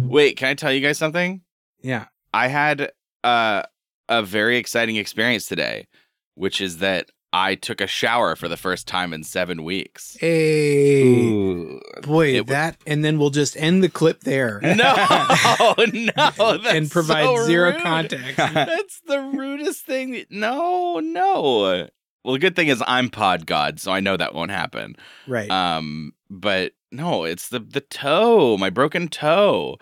Wait, can I tell you guys something? Yeah. I had uh, a very exciting experience today, which is that I took a shower for the first time in seven weeks. Hey, Ooh. boy, It- that, and then we'll just end the clip there No, no, that's and provide so zero rude. context. That's the rudest thing. No, no. Well, the good thing is I'm pod god, so I know that won't happen. right. Um, but no, it's the the toe, my broken toe.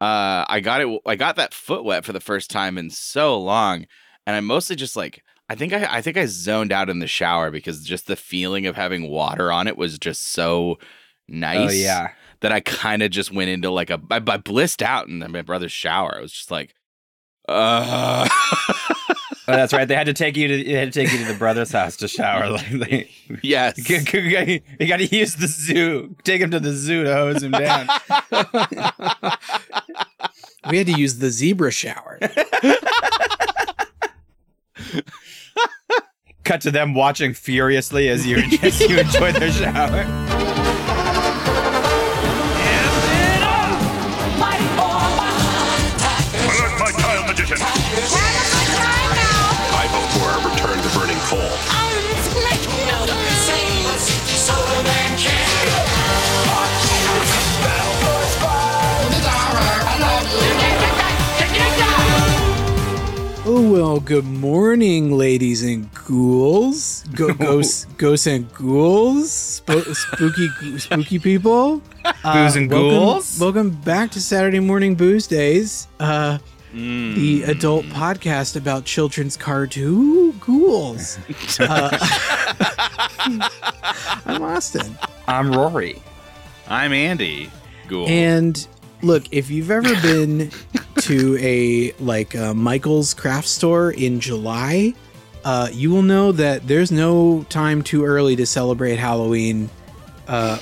Uh, I got it. I got that foot wet for the first time in so long, and I mostly just like. I think I, I think I zoned out in the shower because just the feeling of having water on it was just so nice. Oh yeah. that I kind of just went into like a I, I blissed out in my brother's shower. I was just like, uh Oh, that's right. They had to take you to they had to take you to the brother's house to shower. Like they, yes. you got to use the zoo. Take him to the zoo to hose him down. we had to use the zebra shower. Cut to them watching furiously as you as you enjoy their shower. Well, good morning, ladies and ghouls, go, ghosts, ghosts and ghouls, Spo- spooky, spooky people. Uh, Booze and welcome- ghouls? Welcome back to Saturday Morning Booze Days, uh, Mm. the adult podcast about children's cartoon ghouls. Uh, I'm Austin, I'm Rory. I'm Andy. Ghoul. and look, if you've ever been to a like a Michael's craft store in July, uh, you will know that there's no time too early to celebrate Halloween, uh,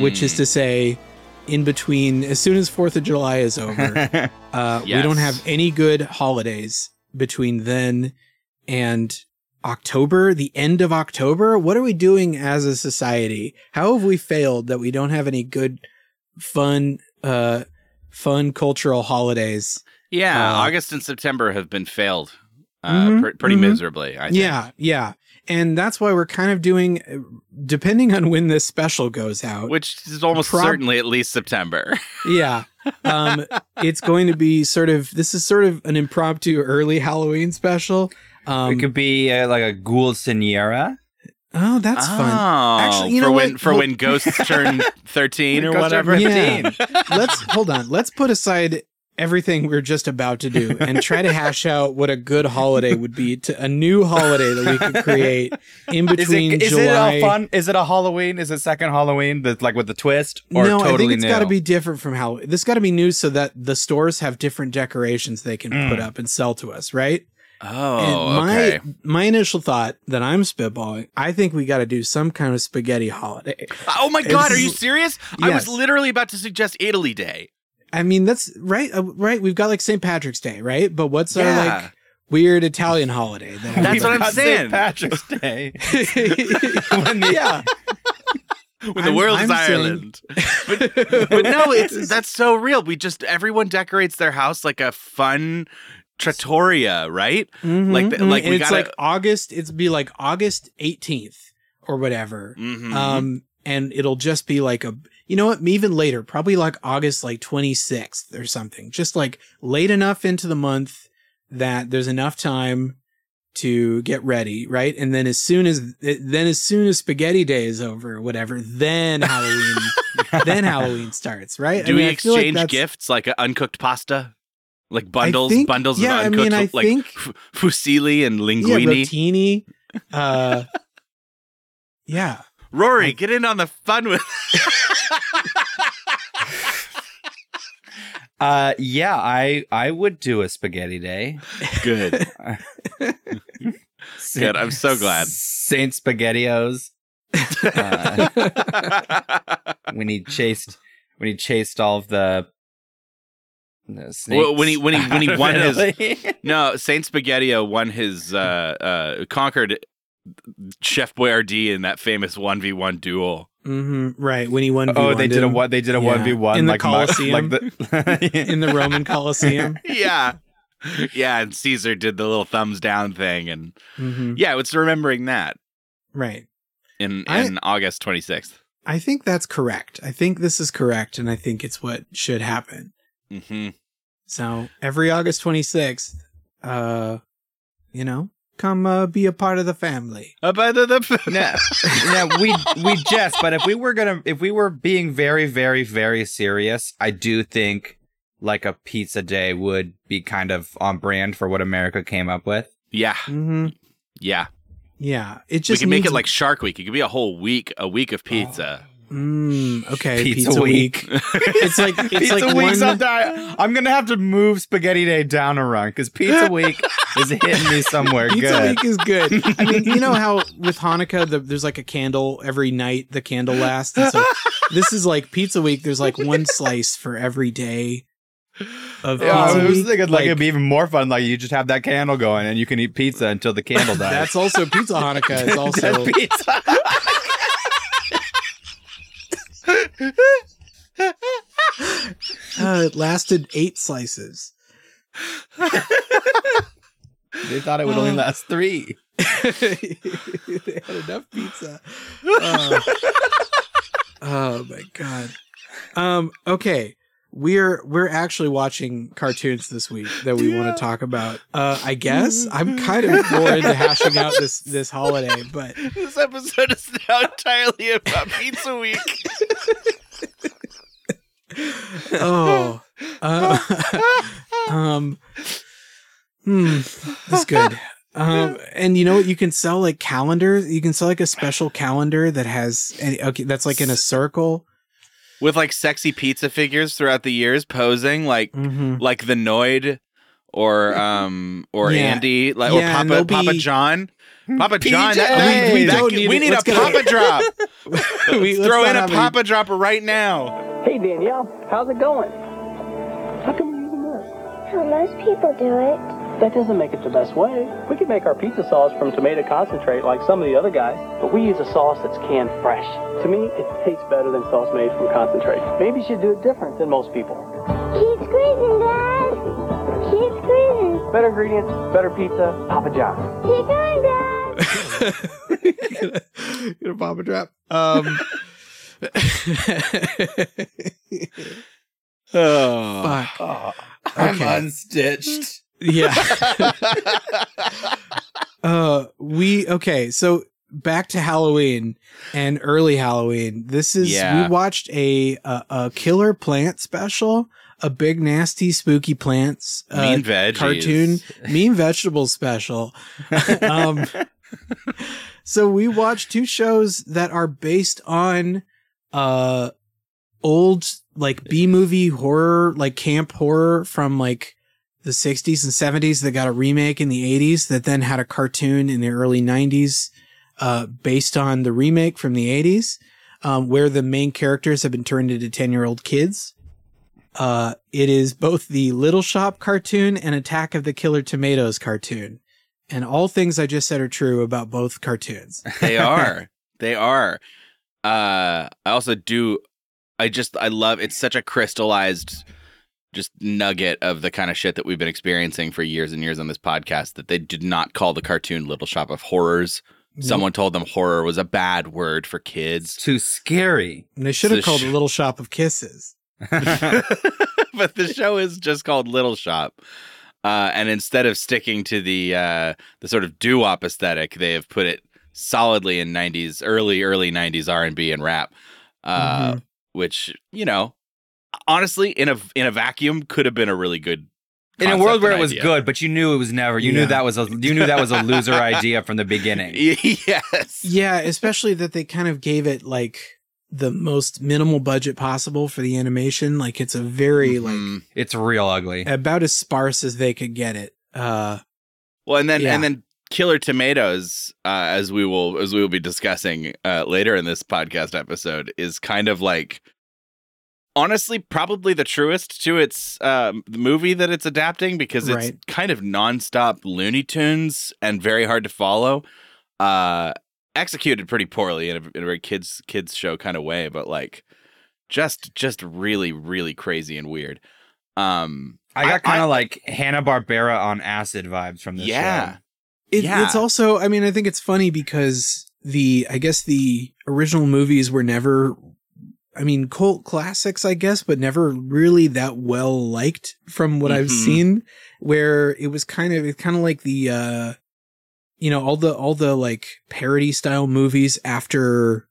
which is to say, in between, as soon as Fourth of July is over, uh, we don't have any good holidays between then and October, the end of October. What are we doing as a society? How have we failed that we don't have any good, fun, uh, fun cultural holidays? yeah, uh, August and September have been failed uh, Mhm, pr- pretty mhm. miserably. I think. Yeah, yeah. And that's why we're kind of doing, uh, depending on when this special goes out. which is almost Prob- certainly at least September. yeah. Um, it's going to be sort of, this is sort of an impromptu early Halloween special. Um, it could be uh, like a ghoul Seniora. Oh, that's fun. Oh, Actually, you for know when what? for Hold- when ghosts turn thirteen or whatever. turn Yeah. let's hold on. Let's put aside everything we're just about to do and try to hash out what a good holiday would be to a new holiday that we could create in Is between it, is July. it a fun? Is it a Halloween? Is it second Halloween? That's like with the twist, or no, totally I think it's new? got to be different from Halloween. This got to be new so that the stores have different decorations they can put mm. up and sell to us, right? Oh, and my okay. my initial thought that I'm spitballing, I think we got to do some kind of spaghetti holiday. Oh my god, are you serious? I was literally about to suggest Italy Day. I mean, that's right. Uh, right, we've got like St. Patrick's Day, right? But what's our like weird Italian holiday? That That's what I'm saying. St. Patrick's Day. yeah. When the I'm- world's I'm saying- Ireland. but, but no, it's that's so real. We just everyone decorates their house like a fun trattoria, right? Mhm, Like the- mhm. like we it's gotta- like August. It's be like August 18th or whatever. Mhm. Um, and it'll just be like a, you know what? Even later, probably like August like 26th or something. Just like late enough into the month that there's enough time to get ready, right? And then as soon as then as soon as Spaghetti Day is over or whatever, then Halloween, then Halloween starts, right? Do I mean, we feel like exchange gifts like uncooked pasta? Like bundles, think- bundles yeah, of mean, uncooked I like think- f- fusilli and Yeah, linguine. rotini. Uh, yeah. Rory, get in on the fun with Uh, yeah, I I would do a spaghetti day. Good. Good. I'm so glad. Saint Spaghettios. Uh, when he chased when he chased all of the, Well, when he- when he- when he out of won his- No, Saint Spaghettio won his uh uh conquered Chef Boyardee in that famous 1v1 duel. hmm Right when he won. Oh, they did a what? They did a Yeah. one v one In the like mu- Colosseum. like the in the Roman Colosseum. yeah. Yeah, and Caesar did the little thumbs down thing and hmm yeah, it's remembering that Right. in I- in August 26th. I think that's correct. I think this is correct, and I think it's what should happen. Mhm. So every August 26th, uh, you know, come uh, be a part of the family. Uh, but the- the- no, no, we we jest, but if we were gonna, if we were being very, very, very serious, I do think like a pizza day would be kind of on brand for what America came up with. yeah. hmm Yeah. Yeah, it just We can make it like Shark Week. It could be a whole week, a week of pizza. Mm, okay, Pizza pizza, week. week. it's like it's pizza like week. one. sometime- I'm gonna have to move Spaghetti Day down a run because Pizza Week is hitting me somewhere good. Pizza good. week is good. I mean, you know how with Hanukkah, the, there's like a candle every night. The candle lasts. And so this is like pizza week. There's like one slice for every day of Yeah, I pizza was week. thinking like, it'd be even more fun. Like you just have that candle going and you can eat pizza until the candle dies. That's also pizza Hanukkah. It's also pizza. Uh, it lasted eight slices. they thought it would only last three. they had enough pizza. Oh. Oh my god. Um. Okay. We're we're actually watching cartoons this week that we want to talk about. Uh, I guess I'm kind of more into hashing out this this holiday, but this episode is now entirely about Pizza Week. oh, uh, um, hmm, that's good. Um, and you know what? You can sell like calendars. You can sell like a special calendar that has any, okay, that's like in a circle. With like sexy pizza figures throughout the years posing like Mm-hmm. like the Noid or um or Yeah. Andy like Yeah, or Papa Papa be- John. Papa John, that, PJs. we, We that- don't need we need Let's a get a- Papa drop. We- let's Throw in a have any- Papa dropper right now. Hey Danielle, how's it going? How come you're using this? How most people do it. That doesn't make it the best way. We could make our pizza sauce from tomato concentrate like some of the other guys, but we use a sauce that's canned fresh. To me, it tastes better than sauce made from concentrate. Maybe you should do it different than most people. Keep squeezing, Dad. Keep squeezing. Better ingredients, better pizza, Papa John. Keep going, Dad. get, a, get a Papa drop. Um, Oh. fuck. Oh, I'm Okay. unstitched. Yeah. uh, we okay. So back to Halloween and early Halloween. This is Yeah. we watched a, a a killer plant special, a big nasty spooky plants uh, mean veggies. cartoon, mean vegetable special. um, so we watched two shows that are based on uh old like B movie horror, like camp horror from like the 60s and 70s that got a remake in the 80s that then had a cartoon in the early 90s uh based on the remake from the 80s um where the main characters have been turned into 10-year-old kids. Uh it is both the Little Shop cartoon and Attack of the Killer Tomatoes cartoon. And all things I just said are true about both cartoons. they are. They are. Uh I also do I just I love it's such a crystallized just nugget of the kind of shit that we've been experiencing for years and years on this podcast that they did not call the cartoon Little Shop of Horrors. Someone told them horror was a bad word for kids. Too scary. And they should have The called sh- it Little Shop of Kisses. but the show is just called Little Shop. Uh, and instead of sticking to the uh, the sort of doo-wop aesthetic, they have put it solidly in '90s, early early '90s R and rap, uh, Mhm. which you know, honestly, in a in a vacuum, could have been a really good. In a world where it was idea. good, but you knew it was never. You Yeah. knew that was a. You knew that was a loser idea from the beginning. yes, Yeah, especially that they kind of gave it like the most minimal budget possible for the animation. Like it's a very Mhm. It's real ugly. about as sparse as they could get it. Uh Well, and then Yeah. and then Killer Tomatoes, uh, as we will as we will be discussing uh, later in this podcast episode, is kind of like honestly probably the truest to its the movie that it's adapting because it's Right. kind of nonstop Looney Tunes and very hard to follow. Uh, executed pretty poorly in a, in a very kids kids show kind of way, but like just just really really crazy and weird. Um, I got kind of like Hanna Barbera on acid vibes from this yeah, show. It, Yeah. It's also, I mean, I think it's funny because the, I guess the original movies were never, I mean, cult classics, I guess, but never really that well liked from what I've Mhm. seen. Where it was kind of, it's kind of like the, uh, you know, all the all the like parody style movies after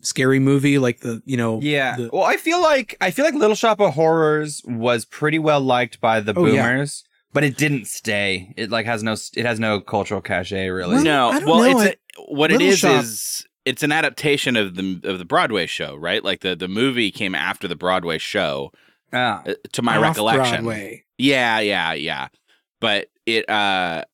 Scary Movie, like the, you know, Yeah. the- well, I feel like I feel like Little Shop of Horrors was pretty well liked by the Oh, yeah. boomers, but it didn't stay. It like has no it has no cultural cachet really. Well, no, I don't well, know, it's a, what it Little is Shop- is it's an adaptation of the of the Broadway show, right? Like the the movie came after the Broadway show, Ah. uh, to my recollection. Broadway. Yeah, yeah, yeah. But it uh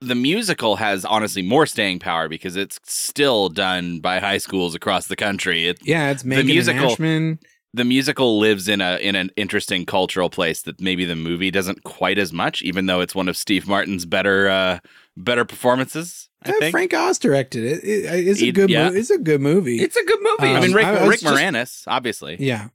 the musical has honestly more staying power because it's still done by high schools across the country. It, Yeah, it's Menken musical- and Ashman. the musical lives in a in an interesting cultural place that maybe the movie doesn't quite as much, even though it's one of Steve Martin's better uh better performances. I Uh, think. Frank Oz directed it. it it's a good. yeah. mo- it's a good movie. It's a good movie. I mean, Um, Rick, I- I was Rick just- Moranis, obviously. yeah.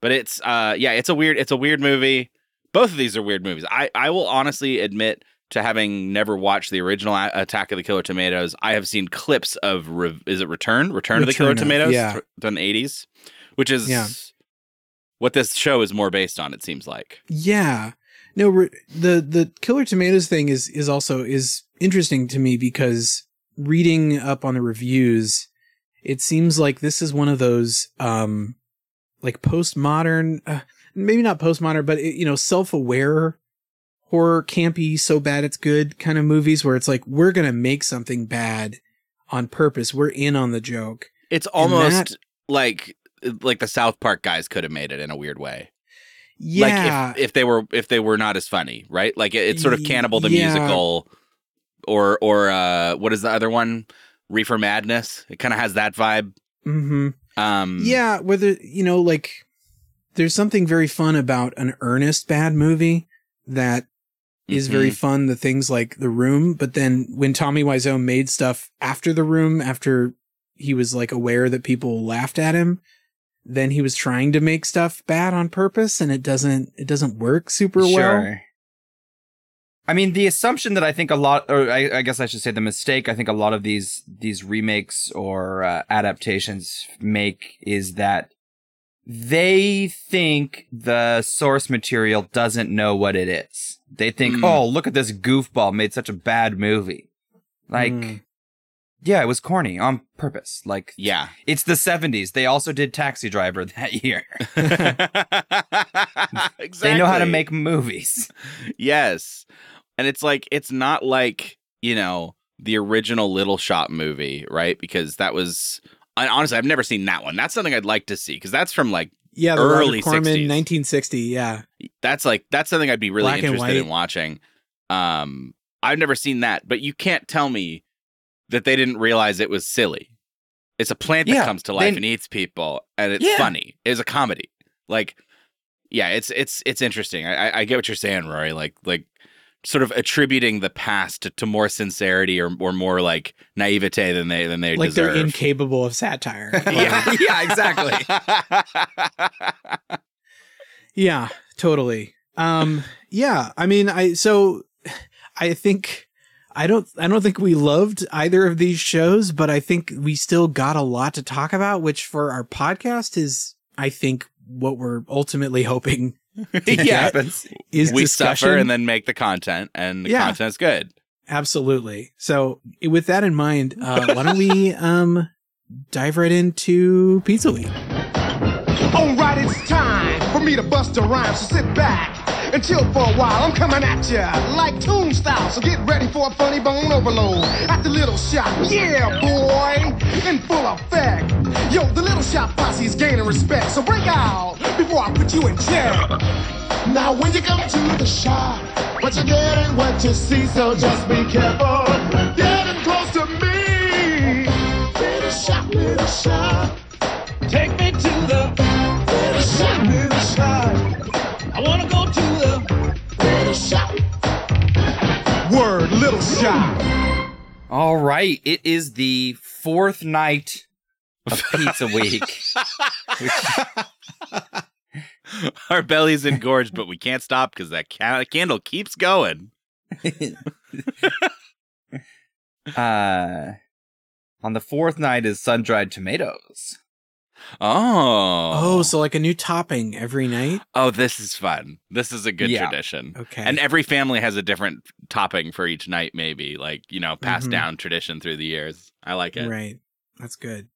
But it's uh yeah, it's a weird it's a weird movie. Both of these are weird movies. I I will honestly admit to having never watched the original A- Attack of the Killer Tomatoes. I have seen clips of Re- is it Return? Return, of the Killer of- Tomatoes yeah. th- done 80s, which is Yeah. what this show is more based on it seems like. Yeah. No, re- the the Killer Tomatoes thing is is also is interesting to me because reading up on the reviews, it seems like this is one of those um like postmodern, uh, maybe not postmodern, but it, you know, self-aware horror campy so bad it's good kind of movies where it's like we're going to make something bad on purpose. We're in on the joke. It's almost that- like like the South Park guys could have made it in a weird way. Yeah. Like if, if they were if they were not as funny, right? Like it, it's sort of Cannibal the yeah. musical, or or uh, what is the other one? Reefer Madness. It kind of has that vibe. mhm. Um, Yeah, whether you know, like, there's something very fun about an earnest bad movie that is very Mhm. fun. The things like The Room, but then when Tommy Wiseau made stuff after The Room, after he was like aware that people laughed at him, then he was trying to make stuff bad on purpose, and it doesn't it doesn't work super well. I mean, the assumption that I think a lot, or I, I guess I should say the mistake I think a lot of these these remakes or uh, adaptations make is that they think the source material doesn't know what it is. They think, Mm. oh, look at this goofball made such a bad movie. Like, Mm. Yeah, it was corny on purpose. Like, Yeah. it's the 70s. They also did Taxi Driver that year. exactly. They know how to make movies. Yes. And it's like it's not like, you know, the original Little Shop movie, right? Because that was I, honestly I've never seen that one. That's something I'd like to see because that's from like Yeah, the Early Corman, 60s. 1960. Yeah, that's like that's something I'd be really Black interested in watching. Um I've never seen that, but you can't tell me that they didn't realize it was silly. It's a plant that Yeah, comes to life they- and eats people, and it's Yeah. funny. It's a comedy. Like, yeah, it's it's it's interesting. I, I- I get what you're saying, Rory. Like like sort of attributing the past to, to more sincerity or or more like naivete than they than they like deserve. they're incapable of satire. yeah, yeah, exactly. Yeah, totally. Um yeah, I mean I so I think I don't I don't think we loved either of these shows, but I think we still got a lot to talk about, which for our podcast is I think what we're ultimately hoping yeah. happens. is we discussion. suffer and then make the content, and the Yeah. content's good. Absolutely. So with that in mind, uh why don't we um dive right into Pizza Week? Alright, it's time for me to bust a rhyme, so sit back and chill for a while. I'm coming at ya like Toon style, so get ready for a funny bone overload at the little shop. Yeah, boy, in full effect. Yo, the little shop posse is gaining respect, so break out before I put you in check. Now, when you come to the shop, what you get and what you see, so just be careful. Getting close to me. Little shop, little shop. Take me to the little shop. Little shop. Word, little shot. All right, it is the fourth night of Pizza Week. Our belly's engorged, but we can't stop because that ca- candle keeps going. uh, on the fourth night is sun dried tomatoes. Oh. Oh, so like a new topping every night? Oh, this is fun. This is a good Yeah. tradition. Okay. And every family has a different topping for each night, maybe like you know, passed Mhm. down tradition through the years. I like it. Is right. That's good.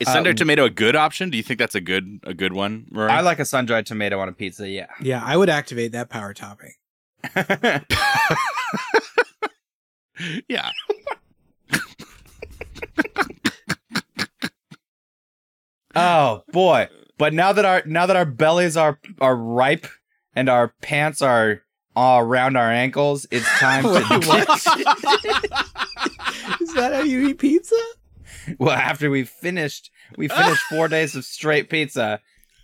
Is sun-dried tomato a good option? Do you think that's a good a good one? Rory? I like a sun dried tomato on a pizza. Yeah. Yeah, I would activate that power topping. yeah. Oh boy! But now that our now that our bellies are are ripe and our pants are uh, around our ankles, it's time Wait, to. what? Is that how you eat pizza? well, after we finished, we finished four days of straight pizza,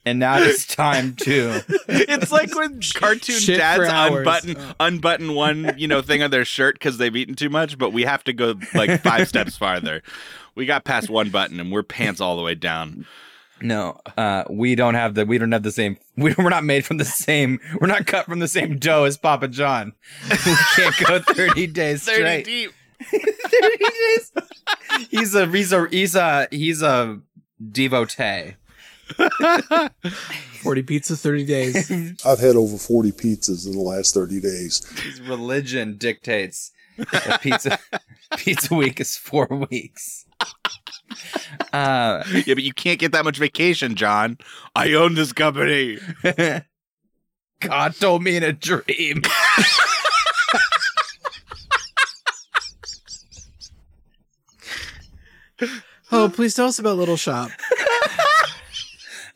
and now it's time to. It's like when cartoon Shit dads unbutton Oh. unbutton one, you know, thing on their shirt because they've eaten too much, but we have to go like five steps farther. We got past one button and we're pants all the way down. No, uh, we don't have the. We don't have the same. We, we're not made from the same. We're not cut from the same dough as Papa John. We can't go thirty days Thirty straight. deep. 30 days. He's a he's a he's a he's a devotee. 40 pizza, 30 days. I've had over 40 pizzas in the last 30 days. His religion dictates that pizza pizza week is four weeks. Uh, Yeah, but you can't get that much vacation, John. I own this company. God told me in a dream. Oh, please tell us about Little Shop.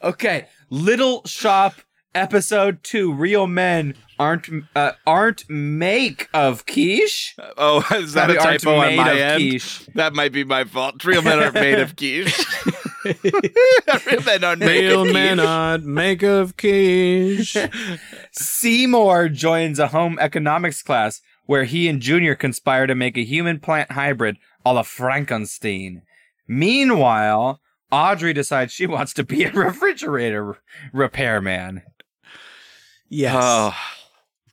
Okay, Little Shop episode two. Real men aren't uh, aren't make of quiche. Oh, is that a Probably aren't typo on made my end? quiche. That might be my fault. Real men aren't made of quiche. Real men aren't made Real of men quiche. on make of quiche. Seymour joins a home economics class where he and Junior conspire to make a human plant hybrid a la Frankenstein. Meanwhile, Audrey decides she wants to be a refrigerator repairman. Yes. Oh,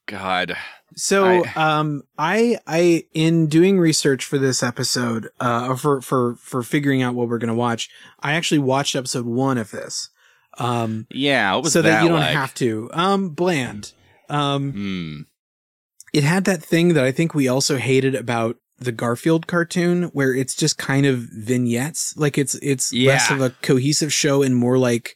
God. So, I- um, I, I, in doing research for this episode, uh, for, for, for figuring out what we're going to watch, I actually watched episode one of this. Um, Yeah, so that, you don't like? have to. Um, bland. Um, Hmm. it had that thing that I think we also hated about the Garfield cartoon where it's just kind of vignettes. Like it's, it's less of a cohesive show and more like,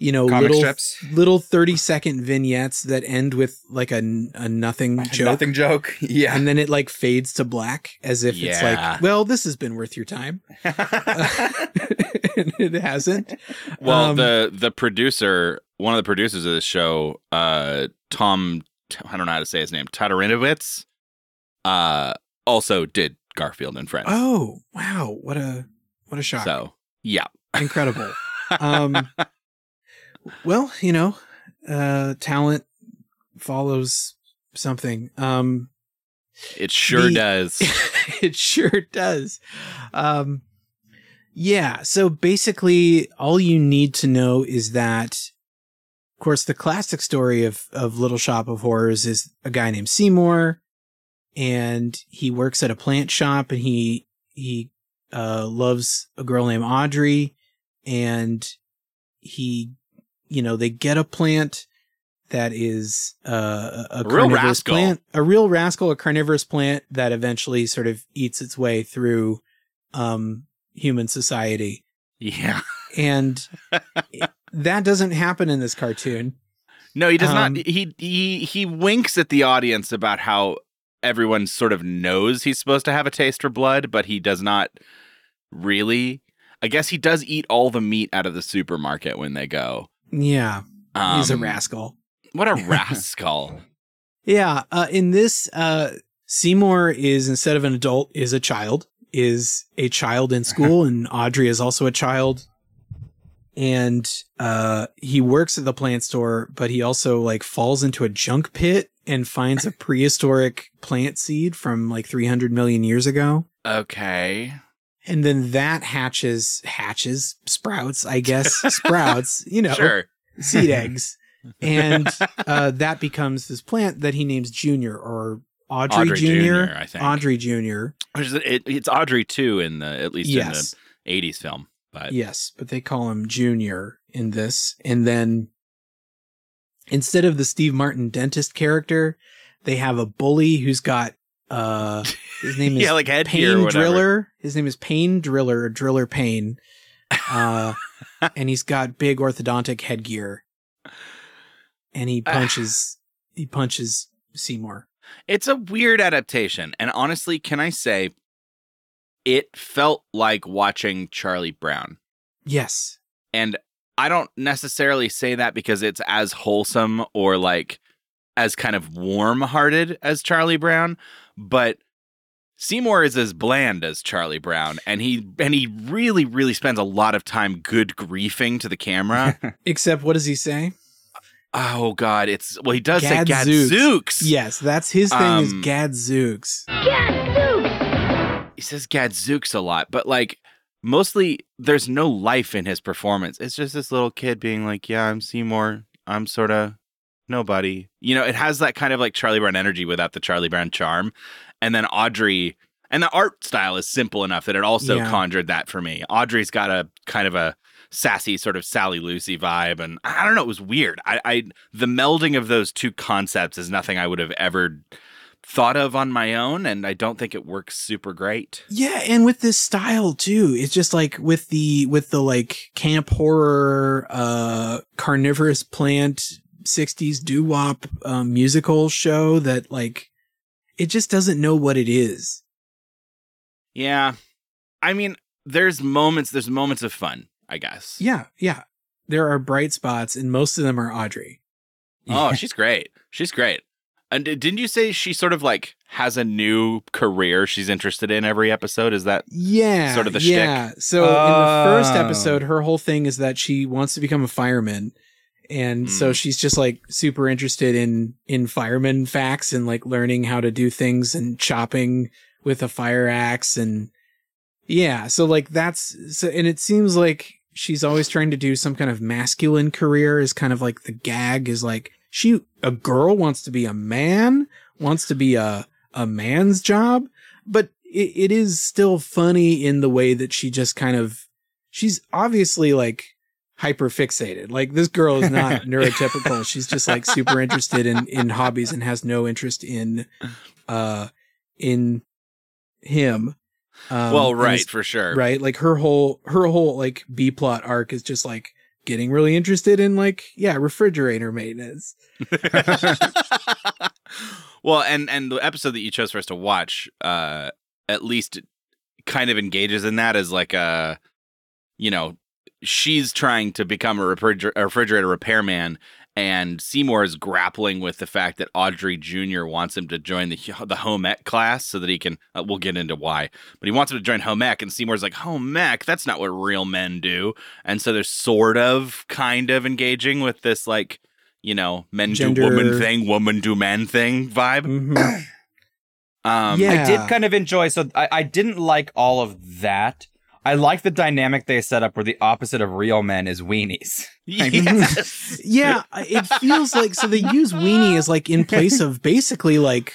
you know, Comic little, strips. little 30 second vignettes that end with like a, a nothing joke. Nothing joke. Yeah. And then it like fades to black as if it's like, well, this has been worth your time. and it hasn't. Well, Um, the the producer, one of the producers of this show, uh, Tom, I don't know how to say his name, Tataranowicz, uh, also did Garfield and Friends. Oh, wow. What a, what a shock. so yeah, Incredible. um, well, you know, uh, talent follows something. Um, it sure The- does. it sure does. Um, yeah. So basically, all you need to know is that, of course, the classic story of of Little Shop of Horrors is a guy named Seymour, and he works at a plant shop, and he he uh, loves a girl named Audrey, and he, you know, they get a plant that is uh, a, a carnivorous rascal. plant, a real rascal, a carnivorous plant that eventually sort of eats its way through um, human society, yeah. and that doesn't happen in this cartoon. No, he does Um, not. He he he winks at the audience about how everyone sort of knows he's supposed to have a taste for blood, but he does not really. I guess he does eat all the meat out of the supermarket when they go. Yeah, he's a Um, rascal. What a rascal! Yeah, uh, in this, uh, Seymour is instead of an adult is a child, is a child in school, and Audrey is also a child. and uh he works at the plant store but he also like falls into a junk pit and finds a prehistoric plant seed from like 300 million years ago Okay. and then that hatches hatches sprouts i guess sprouts you know Sure. seed eggs and uh that becomes this plant that he names junior or audrey, Audrey junior, Jr., I think. audrey junior Which is, it, it's Audrey too in the at least yes in the '80s film. But Yes, but they call him Junior in this. And then instead of the Steve Martin dentist character, they have a bully who's got uh his name is yeah, like whatever. Driller. His name is Pain Driller or Driller Pain. Uh and he's got big orthodontic headgear. And he punches he punches Seymour. It's a weird adaptation, and honestly, can I say, it felt like watching Charlie Brown. Yes. And I don't necessarily say that because it's as wholesome or like as kind of warm hearted as Charlie Brown, but Seymour is as bland as Charlie Brown, and he and he really, really spends a lot of time good griefing to the camera. Except what does he say? oh God, it's well, he does say Gadzooks. Gadzooks. Yes, that's his thing is Um, Gadzooks. he says Gadzooks a lot, but like mostly there's no life in his performance. It's just this little kid being like, "Yeah, I'm Seymour. I'm sort of nobody." You know, it has that kind of like Charlie Brown energy without the Charlie Brown charm. And then Audrey and the art style is simple enough that it also Yeah. conjured that for me. Audrey's got a kind of a sassy sort of Sally Lucy vibe and I don't know, it was weird. I, I the melding of those two concepts is nothing I would have ever thought of on my own and I don't think it works super great. Yeah, and with this style too, it's just like with the with the like camp horror, uh, carnivorous plant '60s doo wop um, musical show that like it just doesn't know what it is. Yeah. I mean, there's moments there's moments of fun, I guess. Yeah, yeah. There are bright spots, and most of them are Audrey. Oh, she's great. She's great. And didn't you say she sort of like has a new career she's interested in every episode? Is that Yeah, Sort of the yeah. So in the first Oh. episode, her whole thing is that she wants to become a fireman, and so Mm. she's just like super interested in in fireman facts and like learning how to do things and chopping with a fire axe and yeah. So like that's so, and it seems like she's always trying to do some kind of masculine career. Is kind of like the gag is like she a girl wants to be a man wants to be a a man's job but it, it is still funny in the way that she just kind of she's obviously like hyper fixated like this girl is not neurotypical. She's just like super interested in in hobbies and has no interest in uh in him. Um, Well, right, for sure. right? Like her whole her whole like b plot arc is just like getting really interested in like yeah refrigerator maintenance. Well, and and the episode that you chose for us to watch, uh, at least kind of engages in that as like a, you know, she's trying to become a, refriger- a refrigerator repairman, and Seymour is grappling with the fact that Audrey Jr. wants him to join the the home ec class so that he can. Uh, we'll get into why, but he wants him to join home ec, and Seymour's like, home ec, that's not what real men do, and so they're sort of, kind of engaging with this like. You know, men do woman thing, woman do man thing vibe. Mhm. Um, Yeah. I did kind of enjoy. So I, I didn't like all of that. I like the dynamic they set up where the opposite of real men is weenies. Yes. yeah, it feels like so they use weenie as like in place of basically like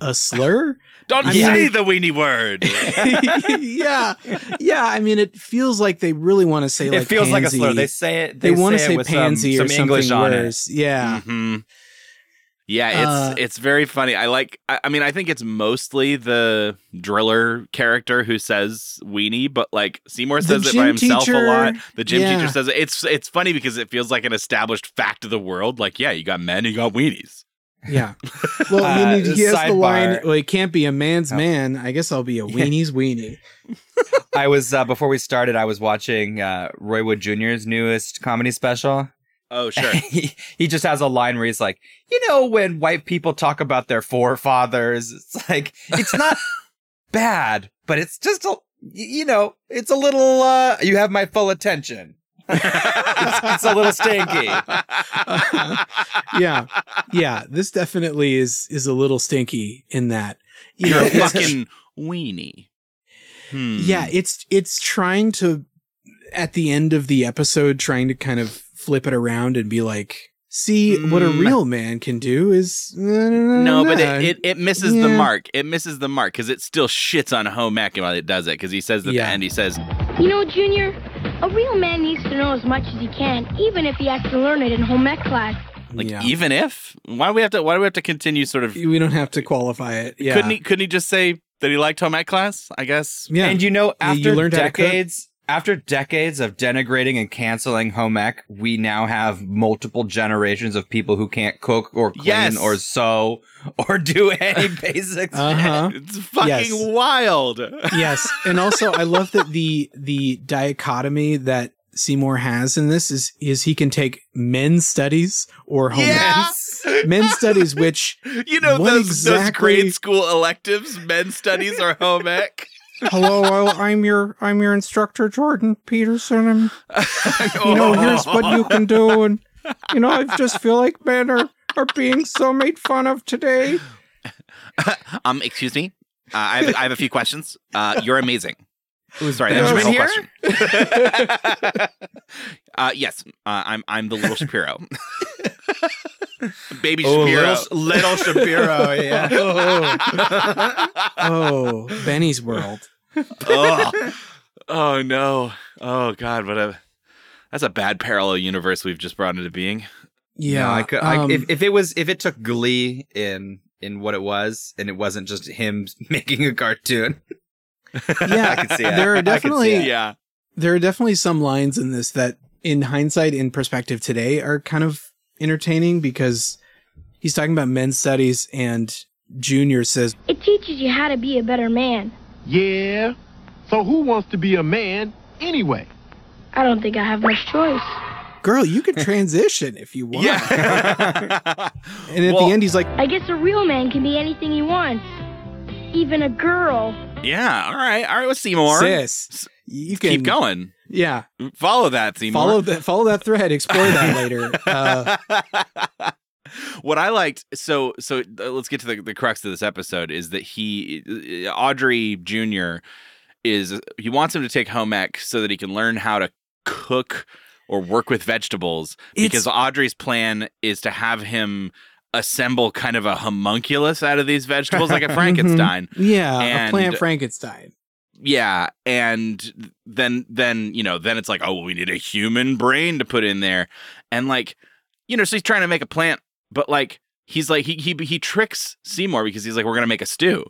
a slur. Don't I say mean- the weenie word. yeah, yeah. I mean, it feels like they really want to say like it feels like a slur. They say it. They, They, want to say, say it with pansy some, or some something English on it. worse. Yeah, Mhm. Yeah, it's Uh, it's very funny. I like. I, I mean, I think it's mostly the driller character who says weenie, but like Seymour says it by himself teacher- a lot. The gym yeah. teacher says it. It's it's funny because it feels like an established fact of the world. Like, yeah, you got men, you got weenies. yeah. Well, Uh, mean, he has the sidebar. line. Well, he can't be a man's Oh. man. I guess I'll be a weenie's weenie. I was uh, before we started. I was watching uh, Roy Wood Jr.'s newest comedy special. Oh, sure. he, he just has a line where he's like, you know, when white people talk about their forefathers, it's like it's not bad, but it's just a, you know, it's a little. uh You have my full attention. it's, it's a little stinky. yeah, yeah. This definitely is is a little stinky in that. You know, You're a fucking weenie. Hmm. yeah. It's it's trying to at the end of the episode, trying to kind of flip it around and be like, see what a Mm. real man can do is No, but it, it, it misses the mark. It misses the mark because it still shits on home ec while it does it. Because he says at Yeah. the end, he says, You know, Junior, a real man needs to know as much as he can, even if he has to learn it in home ec class. like, yeah. even if why do we have to? Why do we have to continue? Sort of. we don't have to qualify it. Yeah, Couldn't he? Couldn't he just say that he liked home ec class? I guess. Yeah, And you know, Yeah, you after learned how decades, after decades of denigrating and canceling home ec, we now have multiple generations of people who can't cook or clean Yes. or sew or do any basic Uh-huh. It's fucking Yes. wild. yes, and also I love that the the dichotomy that Seymour has in this is is he can take men's studies or home Yeah. ec. men's studies, which You know What those those exactly- grade school electives, men's studies or home ec. Hello, I'm your I'm your instructor, Jordan Peterson, and you know here's what you can do, and you know I just feel like men are are being so made fun of today. um, excuse me. Uh, I, have, I have a few questions. Uh, you're amazing. Ooh, sorry, that was Benjamin your here? question. uh, yes, uh, I'm I'm the little Shapiro, baby Oh, Shapiro. little, little Shapiro, yeah. Oh, Benny's world. oh. oh no! Oh god! What a that's a bad parallel universe we've just brought into being. Yeah, No, I could, I, um, if, if it was, if it took Glee in in what it was, and it wasn't just him making a cartoon, yeah, I could see it. there are definitely. Yeah, there are definitely some lines in this that in hindsight in perspective today are kind of entertaining because he's talking about men's studies and junior says It teaches you how to be a better man. Yeah. So who wants to be a man anyway? I don't think I have much choice. girl you could transition if you want yeah. and at Well, the end he's like I guess a real man can be anything he wants, even a girl. yeah. All right, all right. With Seymour, sis you can keep going. Yeah Follow that, Seymour. follow that follow that thread explore that later uh, what I liked, so so uh, let's get to the, the crux of this episode is that he, uh, Audrey Jr. is he wants him to take home ec so that he can learn how to cook or work with vegetables because Audrey's plan is to have him assemble kind of a homunculus out of these vegetables like a Frankenstein. yeah a plant frankenstein Yeah, and then then you know then it's like oh we need a human brain to put in there, and like you know so he's trying to make a plant, but like he's like he he he tricks Seymour because he's like we're gonna make a stew,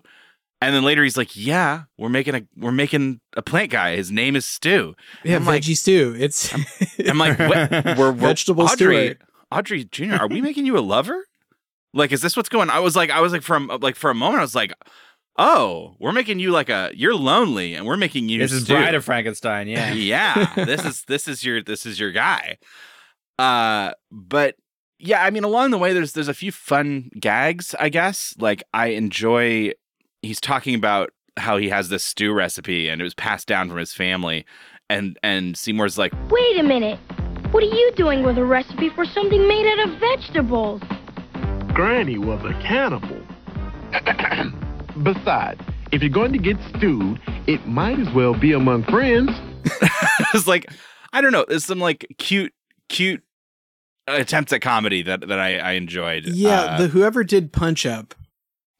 and then later he's like yeah we're making a we're making a plant guy his name is Stew. yeah I'm like- veggie stew it's I'm like what we're, we're Vegetable Audrey Stewart. Audrey Jr. Are we making you a lover? Like is this what's going? I was like I was like from like for a moment I was like. Oh, we're making you like a you're lonely, and we're making you. This is Stew. Bride of Frankenstein, yeah. yeah this is this is your this is your guy uh but yeah i mean along the way there's there's a few fun gags i guess like i enjoy he's talking about how he has this stew recipe and it was passed down from his family and and seymour's like Wait a minute. What are you doing with a recipe for something made out of vegetables? Granny was a cannibal. Besides, if you're going to get stewed, it might as well be among friends. it's like i don't know there's some like cute cute attempts at comedy that that i i enjoyed yeah Uh, the whoever did punch up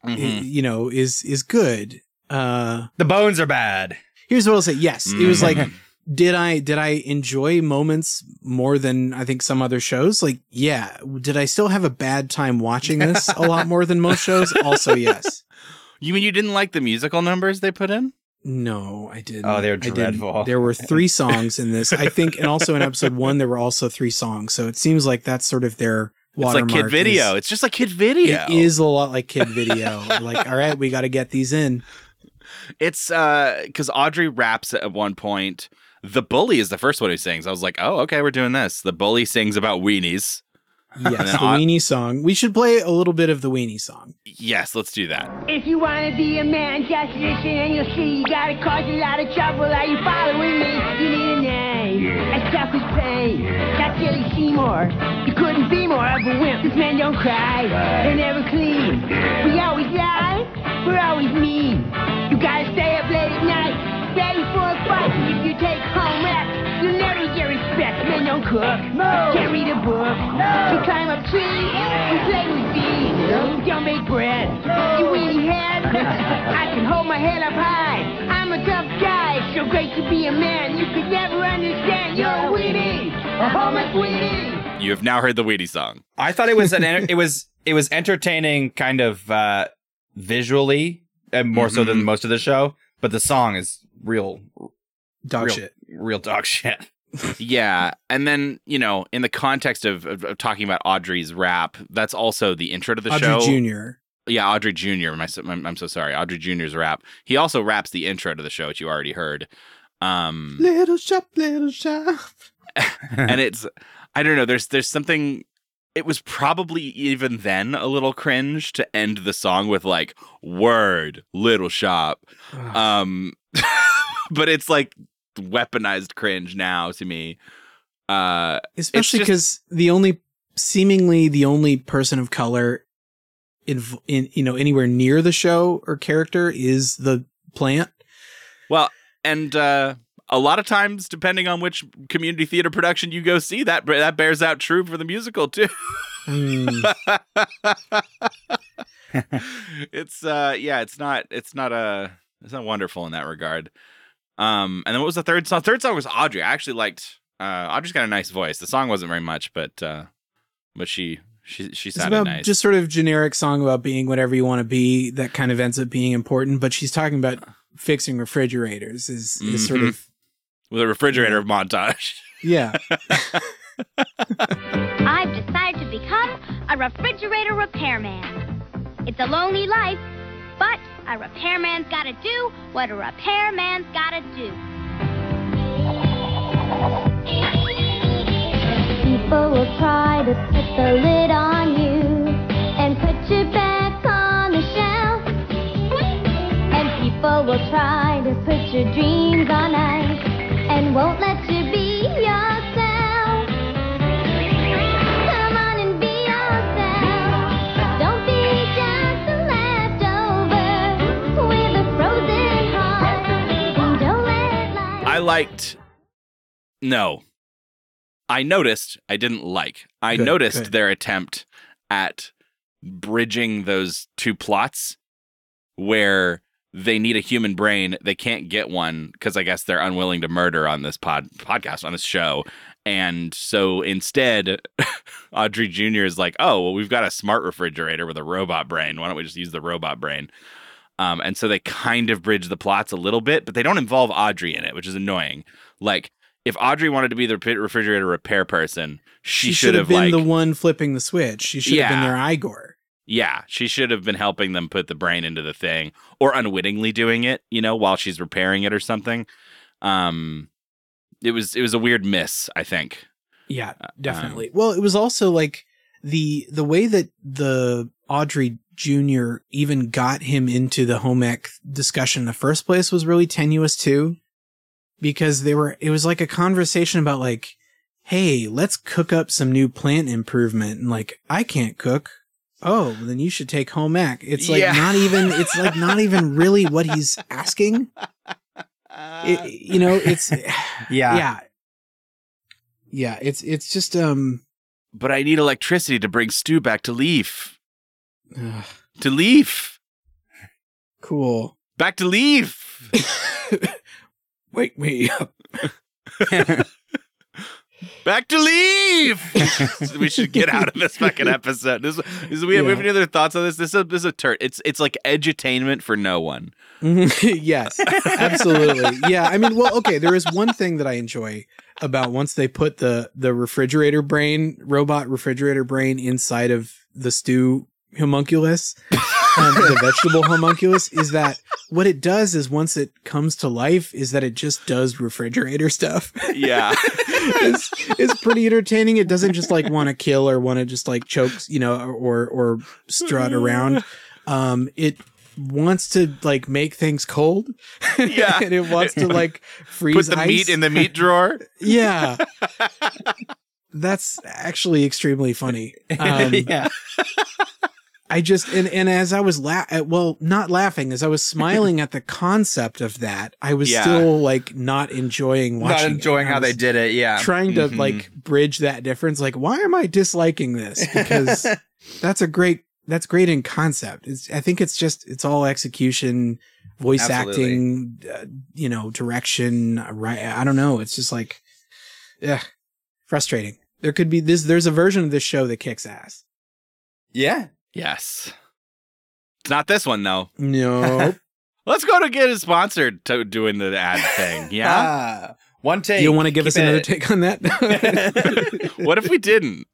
i- mhm. you know is is good uh The bones are bad. here's what i'll say yes it was like Mhm. did i did i enjoy moments more than i think some other shows like yeah did i still have a bad time watching this a lot more than most shows also yes you mean you didn't like the musical numbers they put in no i didn't Oh, they're dreadful. there were three songs in this i think and also in episode one there were also three songs so it seems like that's sort of their watermark. it's like kid video is- it's just like kid video it is a lot like kid video like all right we got to get these in It's uh because Audrey raps at one point. The bully is the first one who sings. I was like, oh, okay, we're doing this. The bully sings about weenies. Yes, then the on- weenie song. We should play a little bit of the weenie song. Yes, let's do that. If you wanna be a man, just listen and you'll see. You gotta cause a lot of trouble. Are you following me? You need a name. A selfish pain. Not Tilly Seymour. You couldn't be more of a wimp. This men don't cry. They're never clean. We always lie. We're always mean. You gotta stay up late at night. Ready for a fight. If you take home rec, you'll never get respect. Men don't cook. No. Can't read a book. We climb up trees. We play with bees. Don't make bread. You weenie head. I can hold my head up high. I'm a tough guy. So great to be a man. You could never understand. You're a weenie. A homeless weenie. You have now heard the Weedy song. I thought it was an enter- it was it was entertaining kind of uh visually and more so than Mhm. most of the show, but the song is real Dog real, shit. real dog shit. Yeah, and then you know, in the context of, of, of talking about Audrey's rap, that's also the intro to the Audrey show. Jr. Yeah, Audrey Jr. My, I'm, I'm so sorry, Audrey Jr.'s rap. He also raps the intro to the show, which you already heard. Um, Little shop, little shop. and it's I don't know. There's there's something. It was probably even then a little cringe to end the song with like "word little shop," um, but it's like weaponized cringe now to me. Uh, Especially because the only, seemingly the only person of color in, in, you know, anywhere near the show or character is the plant. Well, and uh, a lot of times, depending on which community theater production you go see, that that bears out true for the musical too. Hmm. it's uh yeah, it's not it's not uh it's not wonderful in that regard. Um and then what was the third song? Third song was Audrey. I actually liked uh Audrey's got a nice voice. The song wasn't very much, but uh but she she she It's sounded about nice. just sort of generic song about being whatever you want to be that kind of ends up being important, but she's talking about fixing refrigerators is, is sort Mhm. of, with a refrigerator montage. yeah. I've decided to become a refrigerator repairman. It's a lonely life, but a repairman's gotta do what a repairman's gotta do. People will try to put the lid on you and put you back on the shelf. And people will try to put your dreams on ice and won't let you be liked No. I noticed, I didn't like. I Good, noticed good. their attempt at bridging those two plots where they need a human brain, they can't get one because I guess they're unwilling to murder on this pod podcast on this show. And so instead, Audrey Jr. is like, "Oh, well, we've got a smart refrigerator with a robot brain. Why don't we just use the robot brain?" Um, and so they kind of bridge the plots a little bit, but they don't involve Audrey in it, which is annoying. Like, if Audrey wanted to be the refrigerator repair person, she, should have been like, the one flipping the switch. She should have been their Igor. yeah, she should have been helping them put the brain into the thing, or unwittingly doing it, you know, while she's repairing it or something. Um, it was it was a weird miss, I think. Yeah, Uh, definitely. um, well, it was also like the the way that the Audrey Jr. even got him into the home ec discussion in the first place was really tenuous too. Because they were it was like a conversation about like, hey, let's cook up some new plant improvement and like I can't cook. Oh, then you should take home ec. It's like Yeah. not even it's like not even really what he's asking. It, you know, it's Yeah. yeah. Yeah, it's it's just um But I need electricity to bring Stu back to Leaf. Ugh, To Leaf. cool. Back to Leaf. Wake me up. Back to Leaf. we should get out of this fucking episode. This, this we, have, we have any other thoughts on this? This is a, this is a turd. It's it's like edutainment for no one. yes, absolutely. Yeah, I mean, well, okay. There is one thing that I enjoy about once they put the the refrigerator brain, robot refrigerator brain, inside of the stew homunculus. um, the vegetable homunculus is that what it does is once it comes to life is that it just does refrigerator stuff. Yeah. it's, it's pretty entertaining. It doesn't just like want to kill or want to just like choke, you know, or or strut around. Um, it wants to like make things cold. Yeah. and it wants to like freeze Put the ice. meat in the meat drawer. Yeah. That's actually extremely funny. Um, yeah. I just and and as I was la- uh, well, not laughing, as I was smiling at the concept of that, I was Yeah. still like not enjoying watching. Not enjoying how they did it. Yeah. Trying to Mhm. like bridge that difference. Like, why am I disliking this? Because that's a great that's great in concept. It's I think it's just it's all execution, voice Absolutely. acting, uh, you know, direction. uh, Right? I don't know. It's just like, yeah, frustrating. There could be this. There's a version of this show that kicks ass. yeah. Yes. It's not this one though. No. Let's go to get it sponsored to doing the ad thing. Yeah. Ah, one take. you want to give us Keep another take on that? what if we didn't?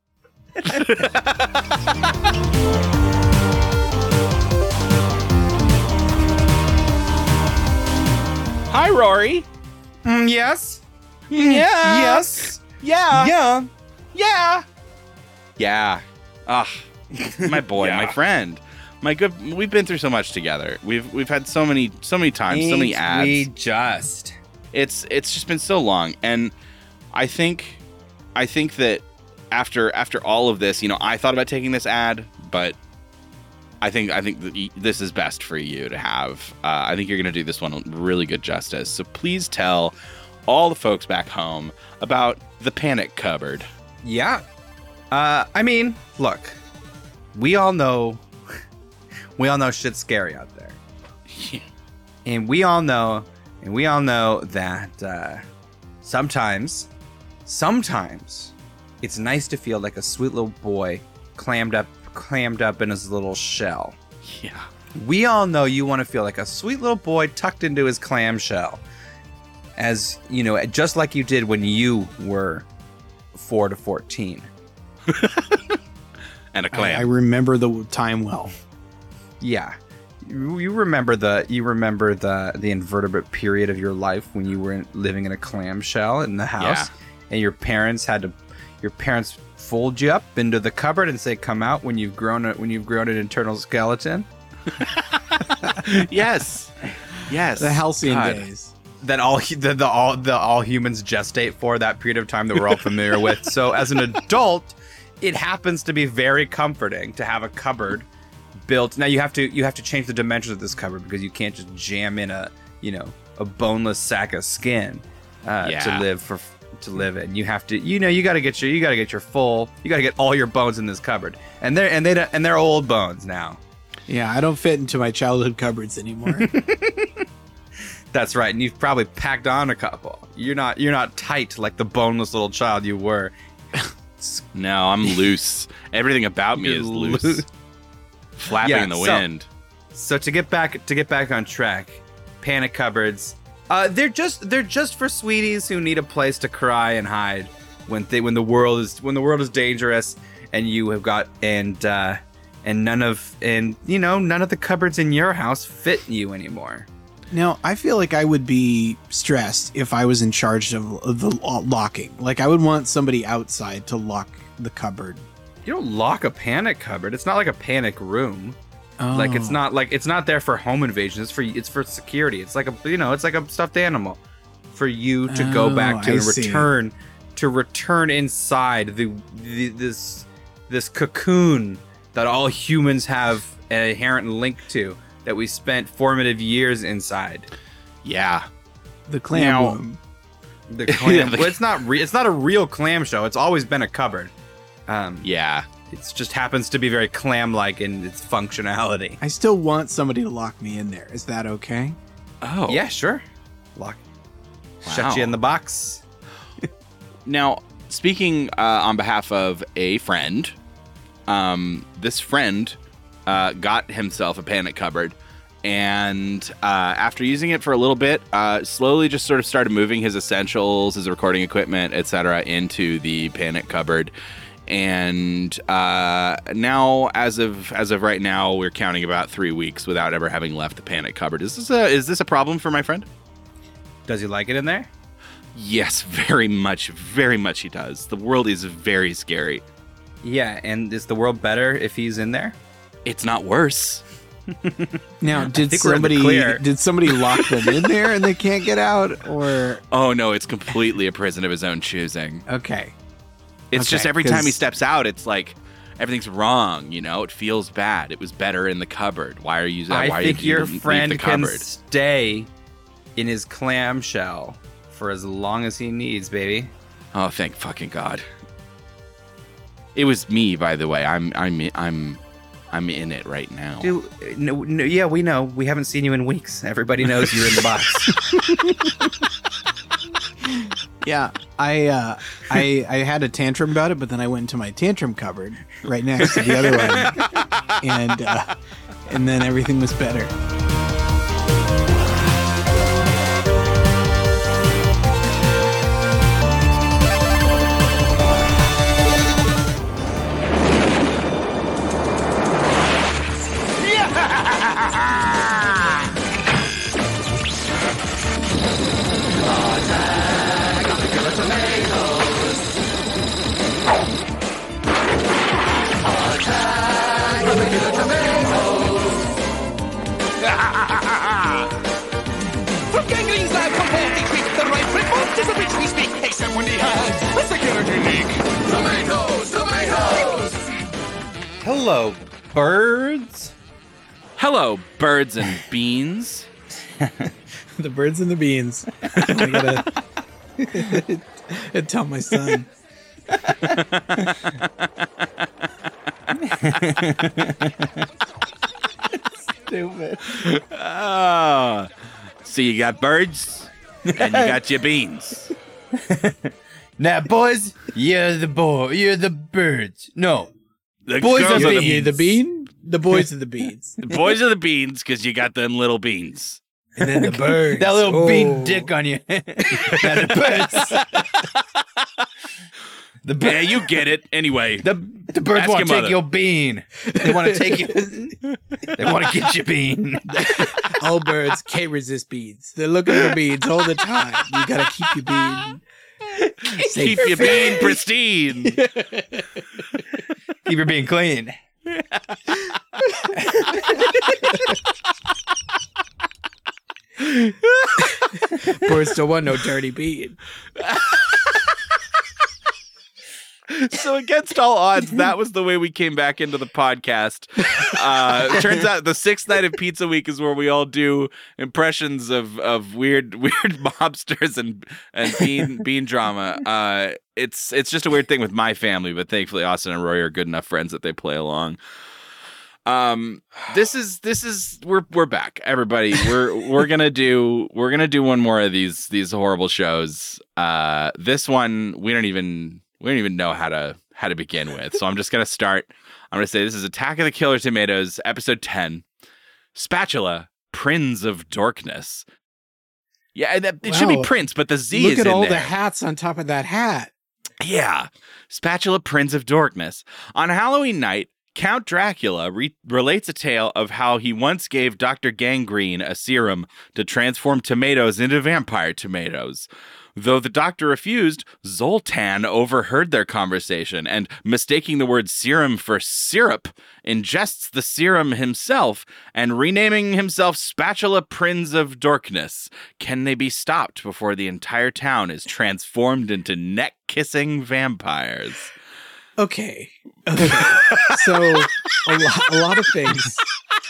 Hi, Rory. Mm, yes. Yeah. Yes. Yeah. Yeah. Yeah. Yeah. Ah, my boy, my friend, my good. We've been through so much together. We've we've had so many so many times, so many ads. We just. it's it's just been so long and i think i think that after after all of this you know i thought about taking this ad but i think i think this is best for you to have uh, i think you're going to do this one really good justice so please tell all the folks back home about the panic cupboard Yeah. Uh, I mean, look, we all know, we all know shit's scary out there, Yeah. and we all know, and we all know that uh, sometimes, sometimes, it's nice to feel like a sweet little boy clammed up, clammed up in his little shell. yeah We all know you want to feel like a sweet little boy tucked into his clamshell. As, you know, just like you did when you were 4 to 14. and a I, clam I remember the time well. Yeah. You, you remember the you remember the the invertebrate period of your life when you were in, living in a clamshell in the house and your parents had to your parents fold you up into the cupboard and say come out when you've grown a, when you've grown an internal skeleton. yes yes The halcyon God. days. that all the, the all the all humans gestate for that period of time that we're all familiar with. So as an adult, it happens to be very comforting to have a cupboard built. Now you have to you have to change the dimensions of this cupboard because you can't just jam in a you know a boneless sack of skin uh, Yeah. to live for to live in. You have to you know you got to get your you got to get your full you got to get all your bones in this cupboard and they're and they don't- and they're old bones now. Yeah, I don't fit into my childhood cupboards anymore. That's right, and you've probably packed on a couple. You're not you're not tight like the boneless little child you were. No i'm loose everything about me is loose loo- flapping Yeah, in the so- wind So to get back to get back on track, panic cupboards. Uh, they're just they're just for sweeties who need a place to cry and hide when they when the world is when the world is dangerous and you have got and uh, and none of and you know none of the cupboards in your house fit you anymore. Now, I feel like I would be stressed if I was in charge of, of the locking. Like, I would want somebody outside to lock the cupboard. You don't lock a panic cupboard. It's not like a panic room. Like it's Oh. not like it's not there for home invasion. It's for it's for security. It's like a you know it's like a stuffed animal for you to go Oh, back to I and see. return to return inside the, the this this cocoon that all humans have an inherent link to that we spent formative years inside. yeah the clam Now- womb. The clam. Yeah, the- well, it's not re- it's not a real clam show. It's always been a cupboard. Um, yeah it just happens to be very clam-like in its functionality. I still want somebody to lock me in there. Is that okay? oh Yeah, sure. Lock. Shut you in the box. Now, speaking uh, on behalf of a friend, um, this friend uh, got himself a panic cupboard, and uh, after using it for a little bit, uh, slowly just sort of started moving his essentials, his recording equipment, etc., into the panic cupboard. and uh, now, as of as of right now, we're counting about three weeks without ever having left the panic cupboard. Is this a is this a problem for my friend? Does he like it in there? Yes, very much, very much. He does. The world is very scary. Yeah, and is the world better if he's in there? It's not worse. Now, did think we're in the somebody did somebody lock them in there and they can't get out? Or Oh no, it's completely a prison of his own choosing. okay, It's just Okay, every time he 'cause- steps out, it's like everything's wrong. You know, it feels bad. It was better in the cupboard. Why are you? I why think you your friend the can stay in his clamshell for as long as he needs, baby. Oh, thank fucking god! It was me, by the way. I'm I'm I'm I'm in it right now. Dude, no, no, yeah, we know. We haven't seen you in weeks. Everybody knows you're in the box. yeah. I uh, I I had a tantrum about it, but then I went into my tantrum cupboard right next to the other one, and uh, and then everything was better. From Gangrene's lab, compare each week. The right report is the which we speak, except when he has a security leak. Tomatoes, tomatoes. Hello, birds. Hello, birds and beans. the birds and the beans. I gotta tell my son. Stupid. Oh, so you got birds and you got your beans. Now, boys, you're the boy. You're the birds. No, The Boys are are the the You the bean? The boys are the beans. The boys are the beans because you got them little beans. And then the birds. that little Oh. bean dick on you. now the birds. The Yeah, you get it. Anyway, The, the birds want to take mother. your bean. They want to take you. they want to get your bean. All birds can't resist beans. They're looking for beans all the time. You gotta keep your bean. keep your bean pristine. Keep your bean clean. Birds don't want no dirty bean. So against all odds, that was the way we came back into the podcast. Uh, turns out the sixth night of Pizza Week is where we all do impressions of of weird weird mobsters and and bean bean drama. Uh, it's it's just a weird thing with my family, but thankfully Austin and Rory are good enough friends that they play along. Um, this is this is we're we're back, everybody. We're we're gonna do we're gonna do one more of these these horrible shows. Uh, this one we don't even we don't even know how to how to begin with. So I'm just gonna start. I'm gonna say this is Attack of the Killer Tomatoes, episode ten, Spatula, Prince of Dorkness. Yeah, that, it should be Prince, but the Z is- Look is at all there. the hats on top of that hat. Yeah. Spatula Prince of Dorkness. On Halloween night, Count Dracula re- relates a tale of how he once gave Dr. Gangrene a serum to transform tomatoes into vampire tomatoes. Though the doctor refused, Zoltan overheard their conversation and, mistaking the word serum for syrup, ingests the serum himself and renaming himself Spatula Prince of Dorkness. Can they be stopped before the entire town is transformed into neck kissing vampires? Okay. Okay. so a, lo- a lot of things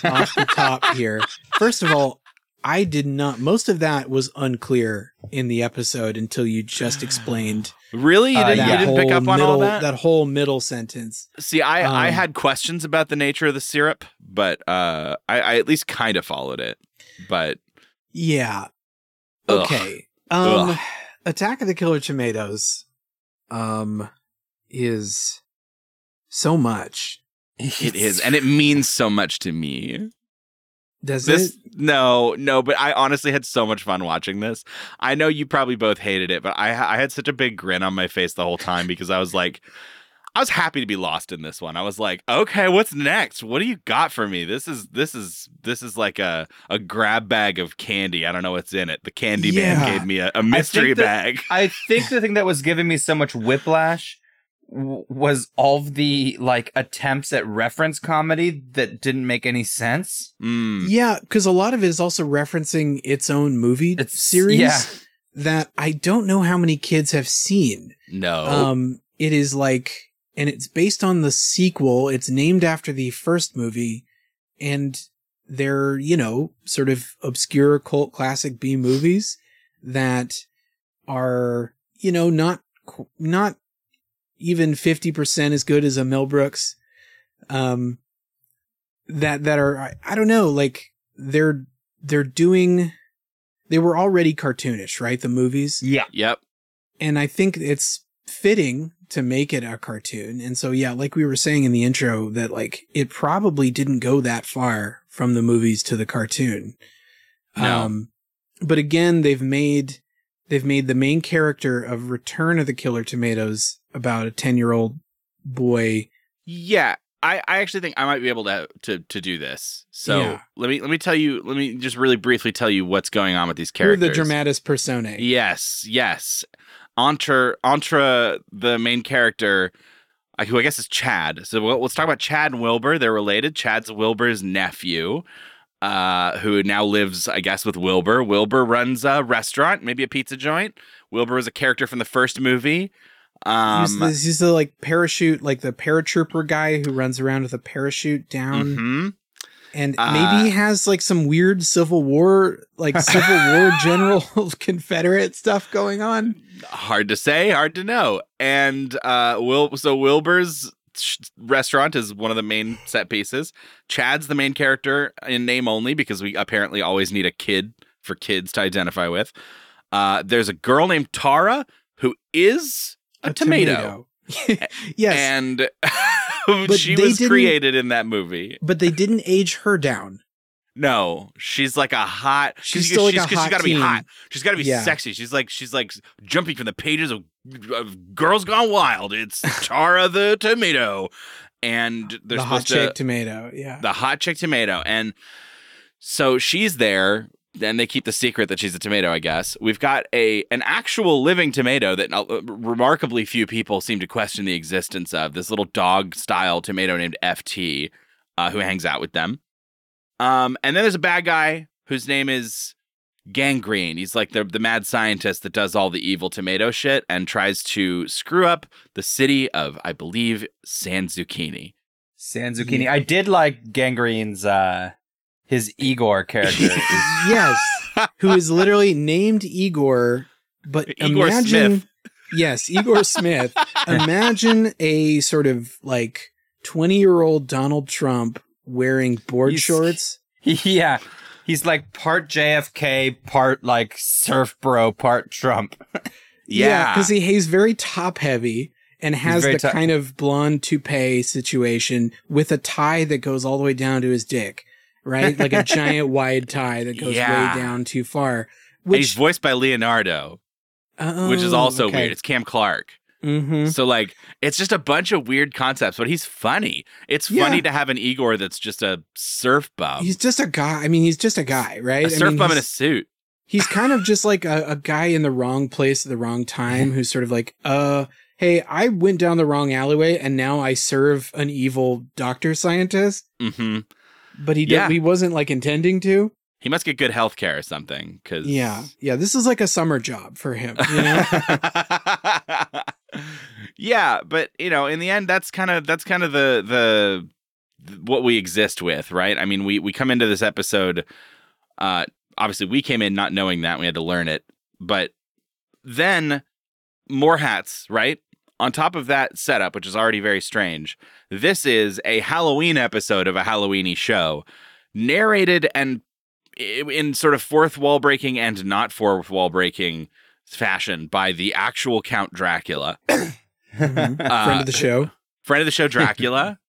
off the top here. First of all, I did not. Most of that was unclear in the episode until you just explained. Really? You, uh, didn't, you didn't pick up on middle, all that? That whole middle sentence. See, I, I Um, had questions about the nature of the syrup, but uh, I, I at least kind of followed it. But Yeah. Ugh. Okay. Um Ugh. Attack of the Killer Tomatoes um is so much. it is, and it means so much to me. Does This it? no, no, but I honestly had so much fun watching this. I know you probably both hated it, but I I had such a big grin on my face the whole time because I was like, I was happy to be lost in this one. I was like, okay, what's next? What do you got for me? This is this is this is like a a grab bag of candy. I don't know what's in it. The candy man gave me a, a mystery that- bag. I think the thing that was giving me so much whiplash was all of the like attempts at reference comedy that didn't make any sense. Mm. Yeah, because a lot of it is also referencing its own movie It's- series yeah. that I don't know how many kids have seen. No. Um, it is like, and it's based on the sequel. It's named after the first movie, and they're you know sort of obscure cult classic B movies that are you know not not even fifty percent as good as a Mel Brooks. Um, that that are I, I don't know like they're they're doing they were already cartoonish right the movies Yeah. yep. and I think it's fitting to make it a cartoon. And so, yeah, like we were saying in the intro, that like it probably didn't go that far from the movies to the cartoon. No. Um, but again, they've made they've made the main character of Return of the Killer Tomatoes about a ten year old boy. Yeah. I, I actually think I might be able to to to do this. So Yeah. let me let me tell you let me just really briefly tell you what's going on with these You're characters. the dramatis personae. Yes, yes. Entre Entre the main character, uh, who I guess is Chad. So we'll, let's talk about Chad and Wilbur. They're related. Chad's Wilbur's nephew, uh, who now lives, I guess, with Wilbur. Wilbur runs a restaurant, maybe a pizza joint. Wilbur was a character from the first movie. Um, he's, the, he's the like parachute, like the paratrooper guy who runs around with a parachute down. mhm. and Uh, maybe he has like some weird Civil War, like Civil War general Confederate stuff going on. hard to say, hard to know. And uh, Will so Wilbur's restaurant is one of the main set pieces. Chad's the main character in name only because we apparently always need a kid for kids to identify with. Uh, there's a girl named Tara who is a, tomato, yes, and she was created in that movie. but they didn't age her down. No, she's like a hot. She's she's still like she's, a 'cause hot she's got to be hot. She's got to be Yeah. sexy. She's like she's like jumping from the pages of, of Girls Gone Wild. It's Tara the tomato, and they're the hot supposed chick tomato. Yeah, the hot chick tomato, and so she's there. And they keep the secret that she's a tomato. I guess we've got a an actual living tomato that uh, remarkably few people seem to question the existence of. This little dog style tomato named FT, uh, who hangs out with them. Um, and then there's a bad guy whose name is Gangrene. He's like the the mad scientist that does all the evil tomato shit and tries to screw up the city of, I believe, San Zucchini. San Zucchini. I did like Gangrene's uh his Igor character. is- yes, who is literally named Igor, but Igor imagine, Smith. yes, Igor Smith. imagine a sort of like twenty year old Donald Trump wearing board He's- shorts. yeah. He's like part JFK, part like surf bro, part Trump. Yeah. because he he's very top heavy and has the top- kind of blonde toupee situation with a tie that goes all the way down to his dick, right? Like a giant wide tie that goes Yeah. way down too far. And he's voiced by Leonardo, which is Oh, also okay. weird. It's Cam Clark. Mhm. So like it's just a bunch of weird concepts, but he's funny. It's Yeah. funny to have an Igor that's just a surf bum. He's just a guy. I mean, he's just a guy, right? a surf I mean, bum in a suit. he's kind of just like a, a guy in the wrong place at the wrong time who's sort of like, uh, hey, I went down the wrong alleyway and now I serve an evil doctor scientist, hmm but he Yeah. did, he wasn't like intending to. He must get good health care or something. Cause Yeah, yeah. This is like a summer job for him. You know? yeah, but you know, in the end, that's kind of that's kind of the the what we exist with, right? I mean, we we come into this episode. Uh, obviously, we came in not knowing that we had to learn it, but then more hats, right? On top of that setup, which is already very strange, this is a Halloween episode of a Halloweeny show, narrated and in sort of fourth wall breaking and not fourth wall breaking fashion by the actual Count Dracula, Mhm. Uh, Friend of the show. friend of the show Dracula.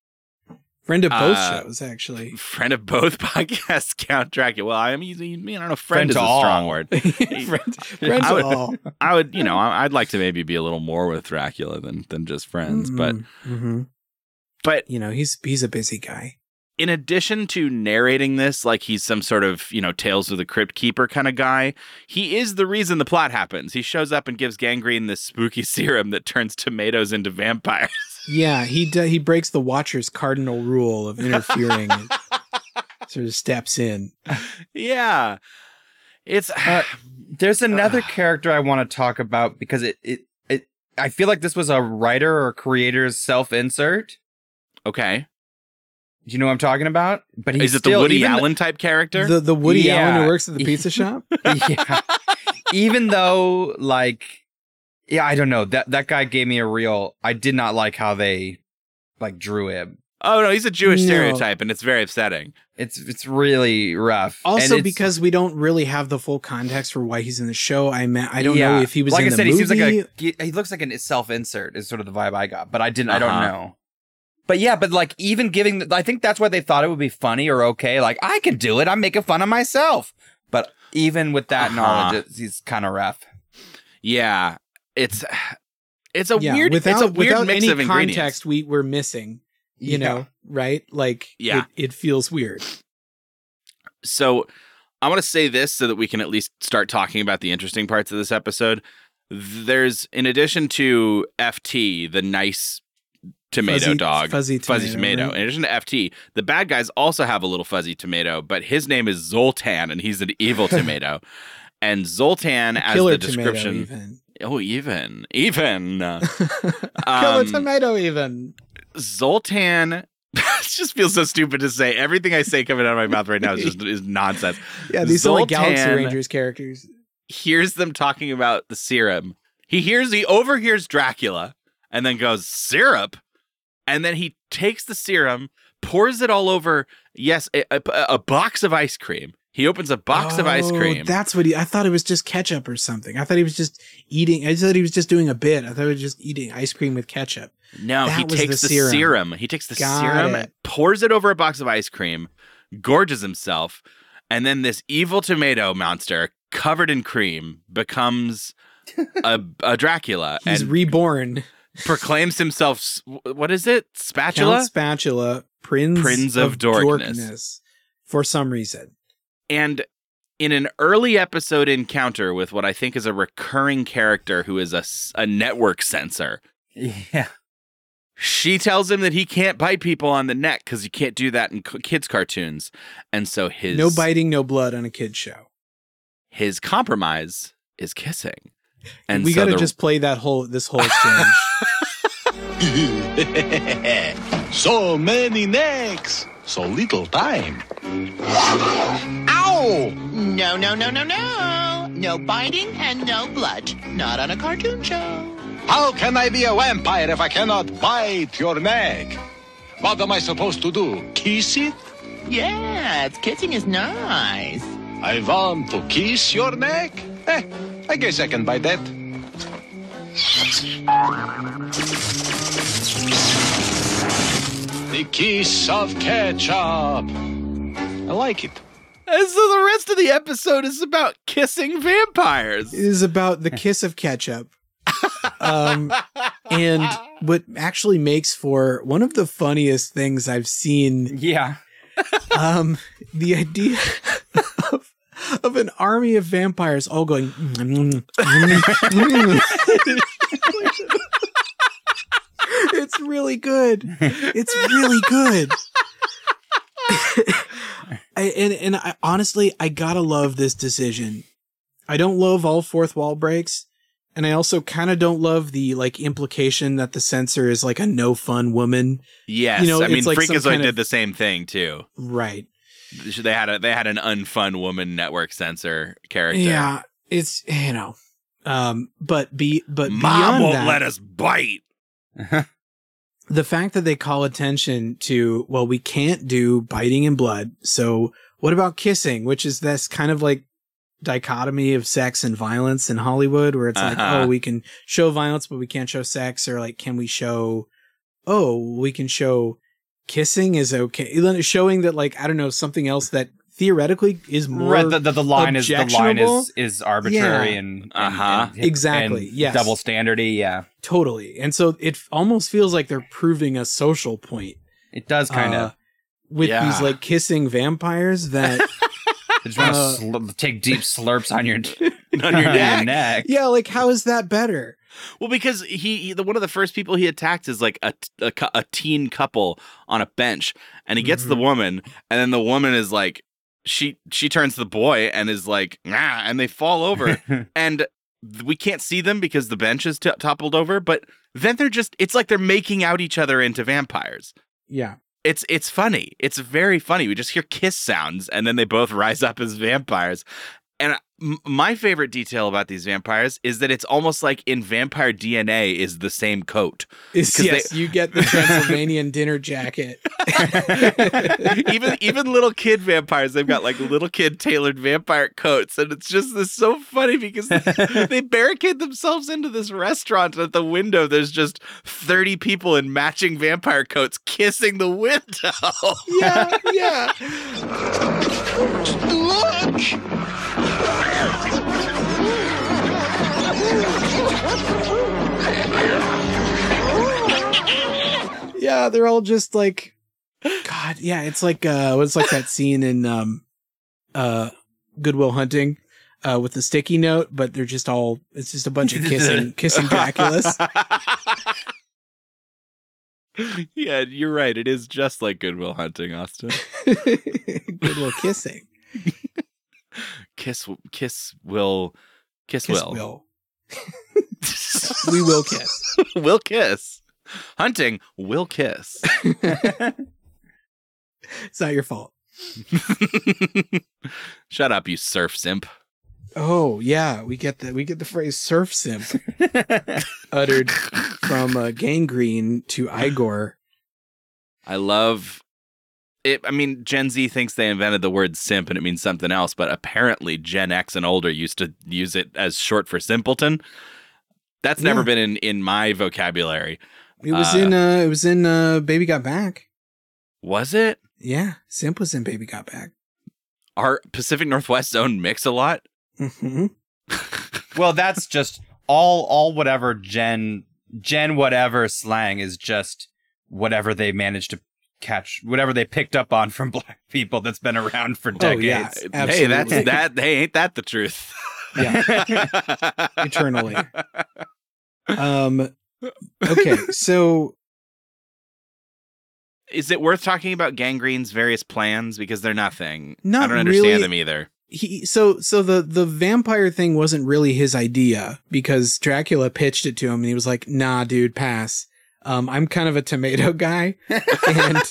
Friend of both Uh, shows, actually. Friend of both podcasts, Count Dracula. Well, I mean, I I don't know. Friend Friend, is a all. strong word. Friend, friends I would, all. I would, you know, I- I'd like to maybe be a little more with Dracula than than just friends. But hmm but you know, he's he's a busy guy. in addition to narrating this like he's some sort of you know tales of the crypt keeper kind of guy he is the reason the plot happens he shows up and gives gangrene this spooky serum that turns tomatoes into vampires Yeah, he d- he breaks the Watcher's cardinal rule of interfering. and sort of steps in. yeah it's Uh, there's another character I want to talk about because it, it it I feel like this was a writer or creator's self insert. okay Do you know what I'm talking about? But he's is it the woody even th- allen type character The the Woody Yeah. Allen who works at the pizza shop. yeah. Even though like yeah, I don't know. That that guy gave me a real I did not like how they like drew him. oh no he's a jewish No. stereotype and it's very upsetting It's it's really rough. Also, it's- because we don't really have the full context for why he's in the show. I mean, I don't yeah. know if he was like in I the said, movie. he seems like a he, he looks like a self insert is sort of the vibe I got, but I didn't I don't Uh-huh. know. But yeah, but like even giving, the, I think that's why they thought it would be funny or okay. Like I can do it. I'm making fun of myself. But even with that Uh-huh. knowledge, it's, he's kind of rough. yeah it's it's a yeah, weird without, it's a weird without mix any of context we we're missing. You Yeah. know, right? Like, Yeah. it, it feels weird. So I want to say this so that we can at least start talking about the interesting parts of this episode. There's, in addition to FT, the nice tomato Fuzzy- dog, fuzzy fuzzy tomato, tomato. right? In addition to FT, the bad guys also have a little fuzzy tomato, but his name is Zoltan, and he's an evil tomato. And Zoltan, as the tomato, description, even. Oh, even, even uh, Killer Um, tomato, even. Zoltan. it just feels so stupid to say. Everything I say coming out of my mouth right now is just is nonsense. Yeah, these are like Galaxy Rangers characters. hears them talking about the serum. He hears, he overhears Dracula and then goes, syrup. And then he takes the serum, pours it all over, yes, a, a, a box of ice cream. He opens a box of ice Oh, cream. That's what he. I thought it was just ketchup or something. I thought he was just eating. I thought he was just doing a bit. I thought he was just eating ice cream with ketchup. no, that he takes the the, serum. serum. He takes the Got serum, it. pours it over a box of ice cream, gorges himself, and then this evil tomato monster covered in cream becomes a, a Dracula He's reborn. proclaims himself. What is it? Spatula. Count Spatula, Prince, Prince of Dorkness. for some reason. And in an early episode encounter with what I think is a recurring character who is a, a network censor, Yeah. she tells him that he can't bite people on the neck because you can't do that in kids' cartoons. And so his No biting, no blood on a kid's show. his compromise is kissing. And we so got to the- just play that whole this whole exchange. so many necks, so little time. Ow! No, no, no, no, no. No biting and no blood. Not on a cartoon show. How can I be a vampire if I cannot bite your neck? What am I supposed to do? Kiss it? Yes, kissing is nice. I want to kiss your neck? Eh, I guess I can buy that. The kiss of ketchup. I like it. And so the rest of the episode is about kissing vampires. it is about the kiss of ketchup. Um, and what actually makes for one of the funniest things I've seen. Yeah. Um, the idea of, of an army of vampires all going. it's really good. It's really good. I, and and I, honestly, I gotta love this decision. I don't love all fourth wall breaks, and I also kind of don't love the like implication that the censor is like a no fun woman. Yes, You know, I mean like Freakazoid did of- the same thing too. Right. They had a they had an unfun woman network censor character. Yeah, it's you know, um, but be but Mom beyond won't that, let us bite. the fact that they call attention to well, we can't do biting and blood, so what about kissing, which is this kind of like dichotomy of sex and violence in Hollywood, where it's like, Uh-huh. oh, we can show violence, but we can't show sex, or like, can we show, oh, we can show kissing is okay, showing that like I don't know something else that theoretically is more Right, the, the, the line is the line is is arbitrary Yeah. and, and- Uh-huh. and- Exactly, yeah double standardy. Yeah, totally, and so it almost feels like they're proving a social point it does kind uh, of. with Yeah. these like kissing vampires that They just want to uh, sl- take deep slurps on your on your neck. neck. yeah, like how is that better? Well, because he, he the one of the first people he attacks is like a, a a teen couple on a bench, and he gets the Mhm. woman, and then the woman is like, she she turns to the boy and is like, nah, and they fall over, and we can't see them because the bench is t- toppled over, but then they're just it's like they're making out each other into vampires. Yeah, It's it's funny. It's very funny. We just hear kiss sounds, and then they both rise up as vampires. And m- my favorite detail about these vampires is that it's almost like in vampire DNA is the same coat. It's, 'Cause yes, you get the Transylvanian dinner jacket. even even little kid vampires, they've got like little kid tailored vampire coats, and it's just this so funny because they barricade themselves into this restaurant. and At the window, there's just thirty people in matching vampire coats kissing the window. yeah, yeah. Look! Yeah, they're all just like God, yeah, it's like uh it's like that scene in um uh Good Will Hunting uh with the sticky note, but they're just all it's just a bunch of kissing kissing Draculas. yeah, you're right. It is just like Good Will Hunting, Austin. Goodwill kissing. Kiss, kiss, will, kiss, Kiss will, will. we will kiss. will kiss. Hunting will kiss. It's not your fault. Shut up, you surf simp. Oh yeah, we get the we get the phrase surf simp uttered from uh, gangrene to Igor. I love it. I mean, Gen Z thinks they invented the word simp and it means something else, but apparently Gen X and older used to use it as short for simpleton. That's never Yeah. been in, in my vocabulary. It was Uh, in uh it was in uh Baby Got Back. Was it? Yeah, Simp was in Baby Got Back. Our Pacific Northwest zone Mix-a-Lot? hmm well, that's just all all whatever Gen Gen whatever slang is just whatever they managed to catch, whatever they picked up on from black people that's been around for Oh, yeah. decades. Hey, that's that. Hey, ain't that the truth? Yeah. Eternally. Um okay, so Is it worth talking about Gangrene's various plans because they're nothing? Not I don't understand really. them either. he so so the the vampire thing wasn't really his idea because Dracula pitched it to him and he was like, "Nah, dude, pass. Um, I'm kind of a tomato guy." and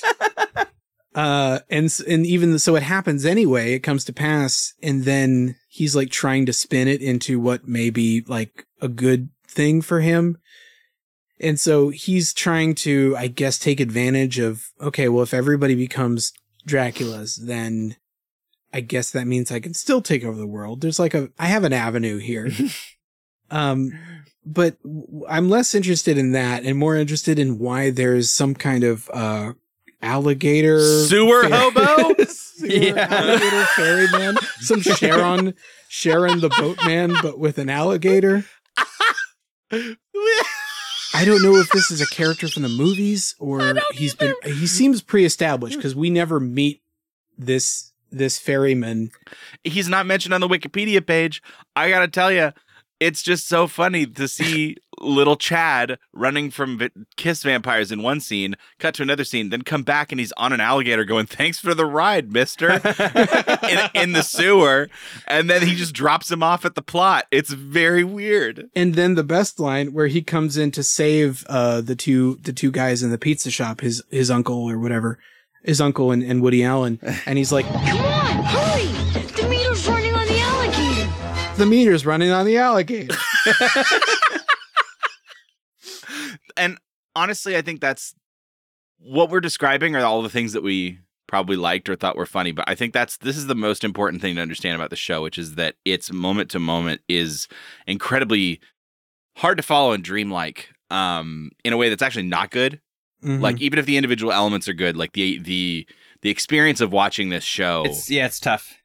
uh and and even so it happens anyway. It comes to pass. And then he's like trying to spin it into what may be like a good thing for him. And so he's trying to i guess take advantage of okay well if everybody becomes dracula's then i guess that means i can still take over the world. There's like a i have an avenue here. Um but I'm less interested in that and more interested in why there's some kind of uh alligator Sewer fair- hobo? Sewer Yeah. alligator ferryman some Charon Charon the boatman but with an alligator I don't know if this is a character from the movies or he's been he seems pre-established because we never meet this this ferryman. He's not mentioned on the Wikipedia page. I gotta tell you, it's just so funny to see little Chad running from vi- kiss vampires in one scene, cut to another scene, then come back and he's on an alligator going, "Thanks for the ride, Mister," in, in the sewer, and then he just drops him off at the plot. It's very weird. And then the best line where he comes in to save uh the two the two guys in the pizza shop, his his uncle or whatever, his uncle and, and Woody Allen, and he's like, Come on, the meter's running on the alligator. and honestly, I think that's what we're describing are all the things that we probably liked or thought were funny. But I think that's this is the most important thing to understand about the show, which is that its moment to moment is incredibly hard to follow and dreamlike um, in a way that's actually not good. Mhm. Like even if the individual elements are good, like the the the experience of watching this show It's yeah, it's tough.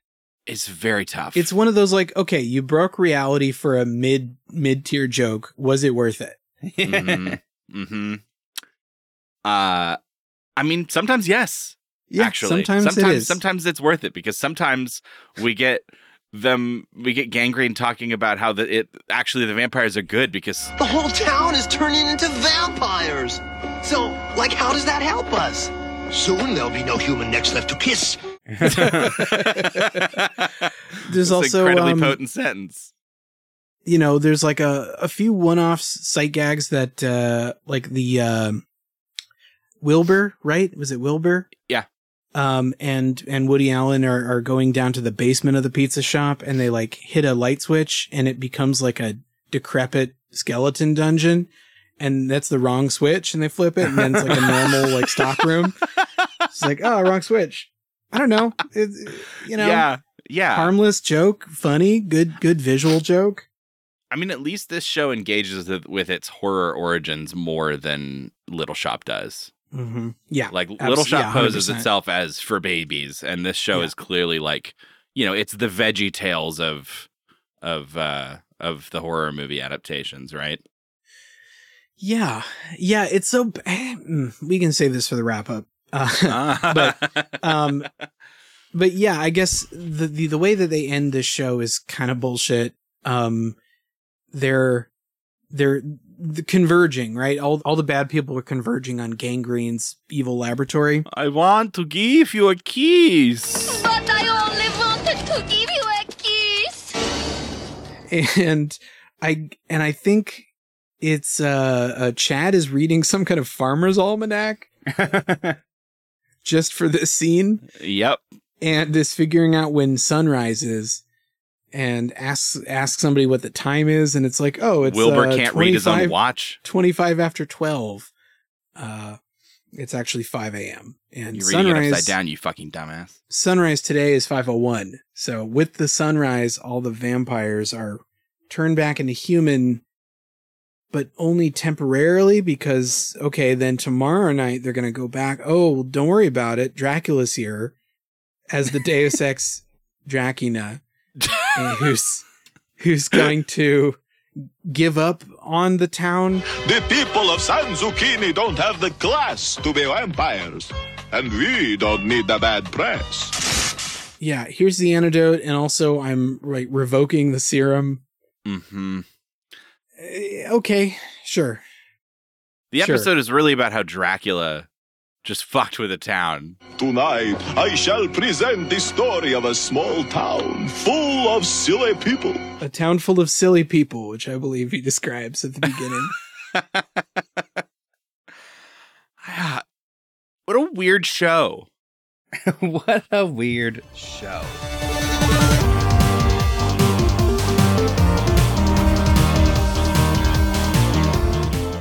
Is very tough. it's one of those like, okay, you broke reality for a mid mid tier joke. Was it worth it? hmm hmm Uh, I mean, sometimes yes. Yeah, actually, sometimes it sometimes is. sometimes it's worth it because sometimes we get them we get gangrene talking about how the it actually the vampires are good because The whole town is turning into vampires. So, like, how does that help us? Soon there'll be no human necks left to kiss. There's also incredibly um, potent sentence. you know, there's like a, a few one-off sight gags that, uh, like the, um Wilbur, right? Was it Wilbur? Yeah. Um, and, and Woody Allen are, are going down to the basement of the pizza shop and they like hit a light switch and it becomes like a decrepit skeleton dungeon. And that's the wrong switch and they flip it and then it's like a normal like stock room. It's like, oh, wrong switch. I don't know. It, you know, yeah, yeah. harmless joke, funny, good, good visual joke. I mean, at least this show engages with- its horror origins more than Little Shop does. Mm-hmm. Yeah. Like Little Shop yeah, poses itself as for babies, and this show Yeah. is clearly like, you know, it's the Veggie Tales of of uh of the horror movie adaptations, right? Yeah. Yeah. It's so, mm, we can save this for the wrap up. Uh, but, um, but yeah, I guess the, the, the way that they end this show is kind of bullshit. Um, they're, they're the converging, right? All, all the bad people are converging on Gangrene's evil laboratory. I want to give you a kiss. But I only wanted to give you a kiss. and I and I think it's uh, uh Chad is reading some kind of farmer's almanac just for this scene Yep. and this figuring out when sunrise is and asks ask somebody what the time is and it's like oh it's Wilbur uh, can't read his own watch. 25 after 12 uh it's actually 5 a.m and You're reading it sunrise upside down, you fucking dumbass. sunrise today is 501 so with the sunrise all the vampires are turned back into human but only temporarily because okay then tomorrow night they're going to go back oh don't worry about it dracula's here as the deus ex dracula who's who's going to give up on the town The people of San Zucchini don't have the class to be vampires. And we don't need the bad press. yeah here's the antidote and also i'm like revoking the serum Mm-hmm. Eh, okay sure The Sure. episode is really about how Dracula just fucked with a town. Tonight, I shall present the story of a small town full of silly people. a town full of silly people, which I believe he describes at the beginning. What a weird show. what a weird show.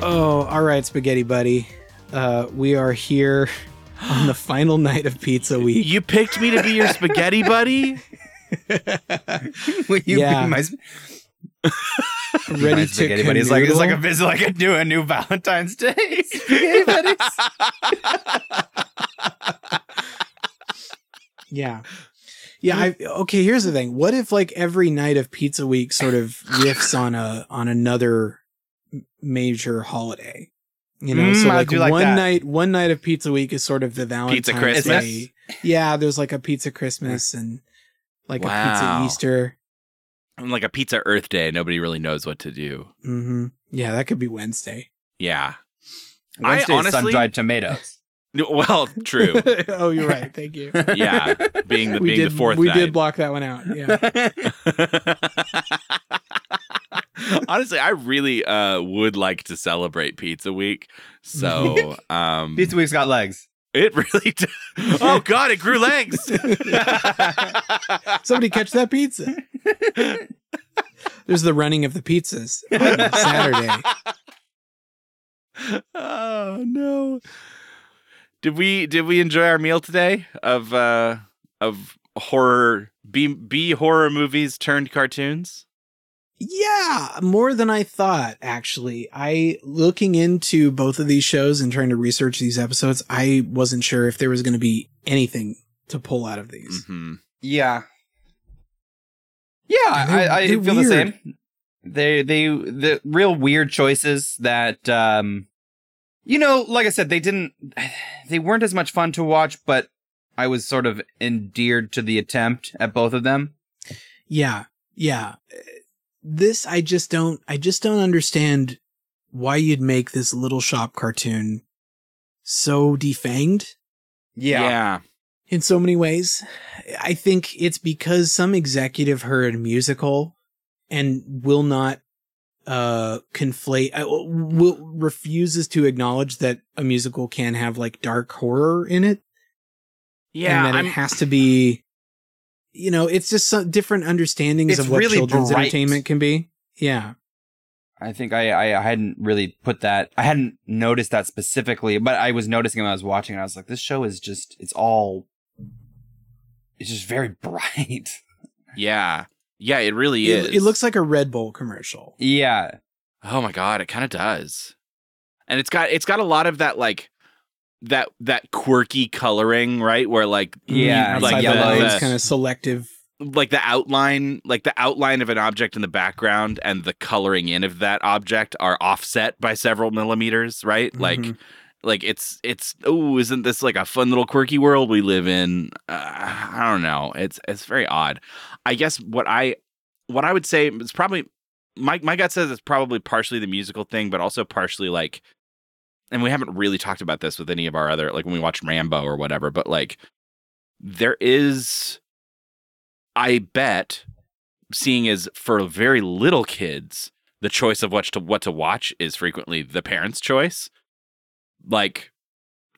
Oh, all right, spaghetti buddy. Uh, we are here on the final night of Pizza Week. You picked me to be your spaghetti buddy? Will you Yeah. be my, sp- Ready to spaghetti buddy? It's like it's like a canoodle? visit, like a new a new Valentine's Day. spaghetti buddies. Yeah. Yeah, I okay, here's the thing. What if like every night of Pizza Week sort of riffs on a on another m- major holiday? You know, Mm, so like, like one that. night one night of Pizza Week is sort of the Valentine's pizza Christmas? Day. Yeah, there's like a pizza Christmas and like a pizza Easter. I'm like a pizza Earth Day. Nobody really knows what to do. hmm Yeah, that could be Wednesday. Yeah. Wednesday I honestly, sun dried tomatoes. well, true. oh, you're right. Thank you. Yeah, being the we being did the fourth we night. did block that one out. Yeah. Honestly, I really uh would like to celebrate Pizza Week. So, um Pizza Week's got legs. it really d- Oh god, it grew legs. Somebody catch that pizza. There's the running of the pizzas on Saturday. oh no. Did we did we enjoy our meal today of uh of horror B B horror movies turned cartoons? Yeah, more than I thought, actually. I, looking into both of these shows and trying to research these episodes, I wasn't sure if there was going to be anything to pull out of these. Mm-hmm. Yeah. Yeah, Yeah, they're- I, I they're feel the same. They they the real weird choices that um you know, like I said, they didn't they weren't as much fun to watch, but I was sort of endeared to the attempt at both of them. Yeah, yeah. This, I just don't, I just don't understand why you'd make this little shop cartoon so defanged Yeah. in so many ways. I think it's because some executive heard musical and will not uh conflate uh, will refuses to acknowledge that a musical can have like dark horror in it Yeah. and that I'm, it has to be you know it's just some different understandings It's of what really children's bright. entertainment can be yeah I think I, I I hadn't really put that I hadn't noticed that specifically, but I was noticing when I was watching and I was like, this show is just it's all it's just very bright. yeah. Yeah, it really is. it, it looks like a red bull commercial yeah. Oh my god, it kind of does. And it's got it's got a lot of that like that that quirky coloring, right? Where like Yeah, you- like outside the, the lines, the- kind of selective like the outline, like the outline of an object in the background and the coloring in of that object are offset by several millimeters, right? Like Mhm. like it's it's oh, isn't this like a fun little quirky world we live in? Uh, I don't know. It's it's very odd. I guess what I what I would say is probably my my gut says it's probably partially the musical thing, but also partially like and we haven't really talked about this with any of our other like when we watched Rambo or whatever, but like there is I bet seeing as for very little kids, the choice of what to what to watch is frequently the parents' choice. Like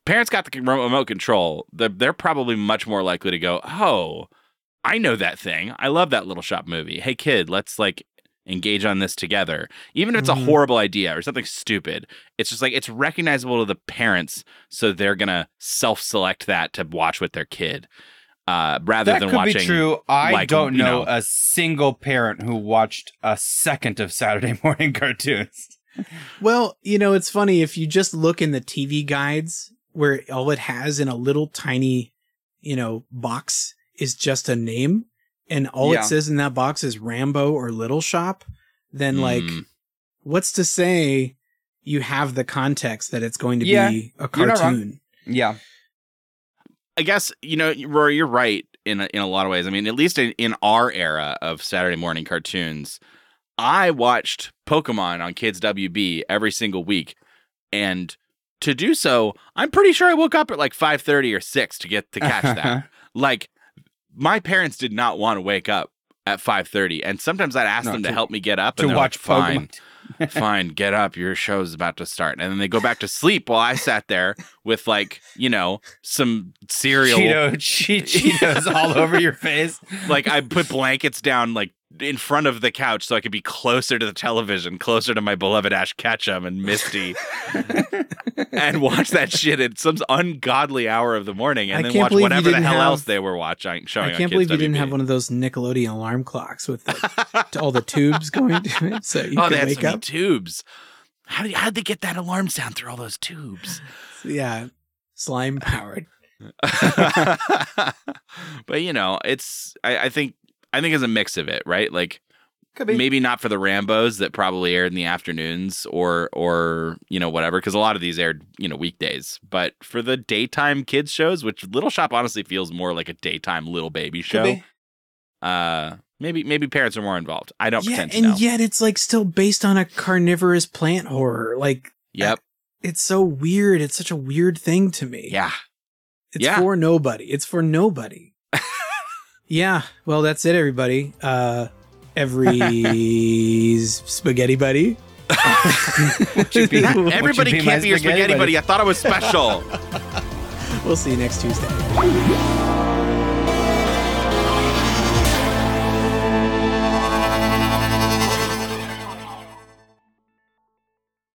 parents got the remote control, they're, they're probably much more likely to go, "Oh, I know that thing. I love that Little Shop movie. Hey kid, let's like engage on this together." Even if it's Mhm. a horrible idea or something stupid, it's just like it's recognizable to the parents, so they're gonna self-select that to watch with their kid. Uh, rather that than could watching be true. I like, don't you know, know- a single parent who watched a second of Saturday morning cartoons. Well, you know, it's funny if you just look in the TV guides where all it has in a little tiny, you know, box is just a name and all Yeah. it says in that box is Rambo or Little Shop, then like Mm. what's to say you have the context that it's going to Yeah, be a you're not wrong. cartoon? Yeah. I guess you know, Rory, you're right in a, in a lot of ways. I mean, at least in, in our era of Saturday morning cartoons, I watched Pokemon on Kids WB every single week, and to do so, I'm pretty sure I woke up at like five thirty or six to get to catch that. like, my parents did not want to wake up at five thirty, and sometimes I'd ask No, them to, to- help me get up to and watch like, fine. Fine, get up. Your show's about to start. And then they go back to sleep while I sat there with like, you know, some cereal. Cheeto, che- Cheetos all over your face. Like I put blankets down like in front of the couch so I could be closer to the television, closer to my beloved Ash Ketchum and Misty, and watch that shit at some ungodly hour of the morning, and I then watch whatever the hell have- else they were watching. Showing I can't believe you didn't have one of those Nickelodeon alarm clocks with the, all the tubes going to it so you oh, they could had wake so up. tubes. How did how'd they get that alarm sound through all those tubes? Yeah, slime powered. but you know, it's I, I think I think it's a mix of it, right? Like maybe not for the Rambos that probably aired in the afternoons or or you know whatever because a lot of these aired you know weekdays, but for the daytime kids shows, which Little Shop honestly feels more like a daytime little baby show. Uh, maybe maybe parents are more involved. I don't Yeah, pretend to and know. yet it's like still based on a carnivorous plant horror. Like yep. it's so weird. It's such a weird thing to me. Yeah. It's Yeah. for nobody. It's for nobody. yeah. Well, that's it, everybody. Uh, every spaghetti buddy. You be- would you Everybody be can't be your spaghetti buddy. I thought it was special. We'll see you next Tuesday.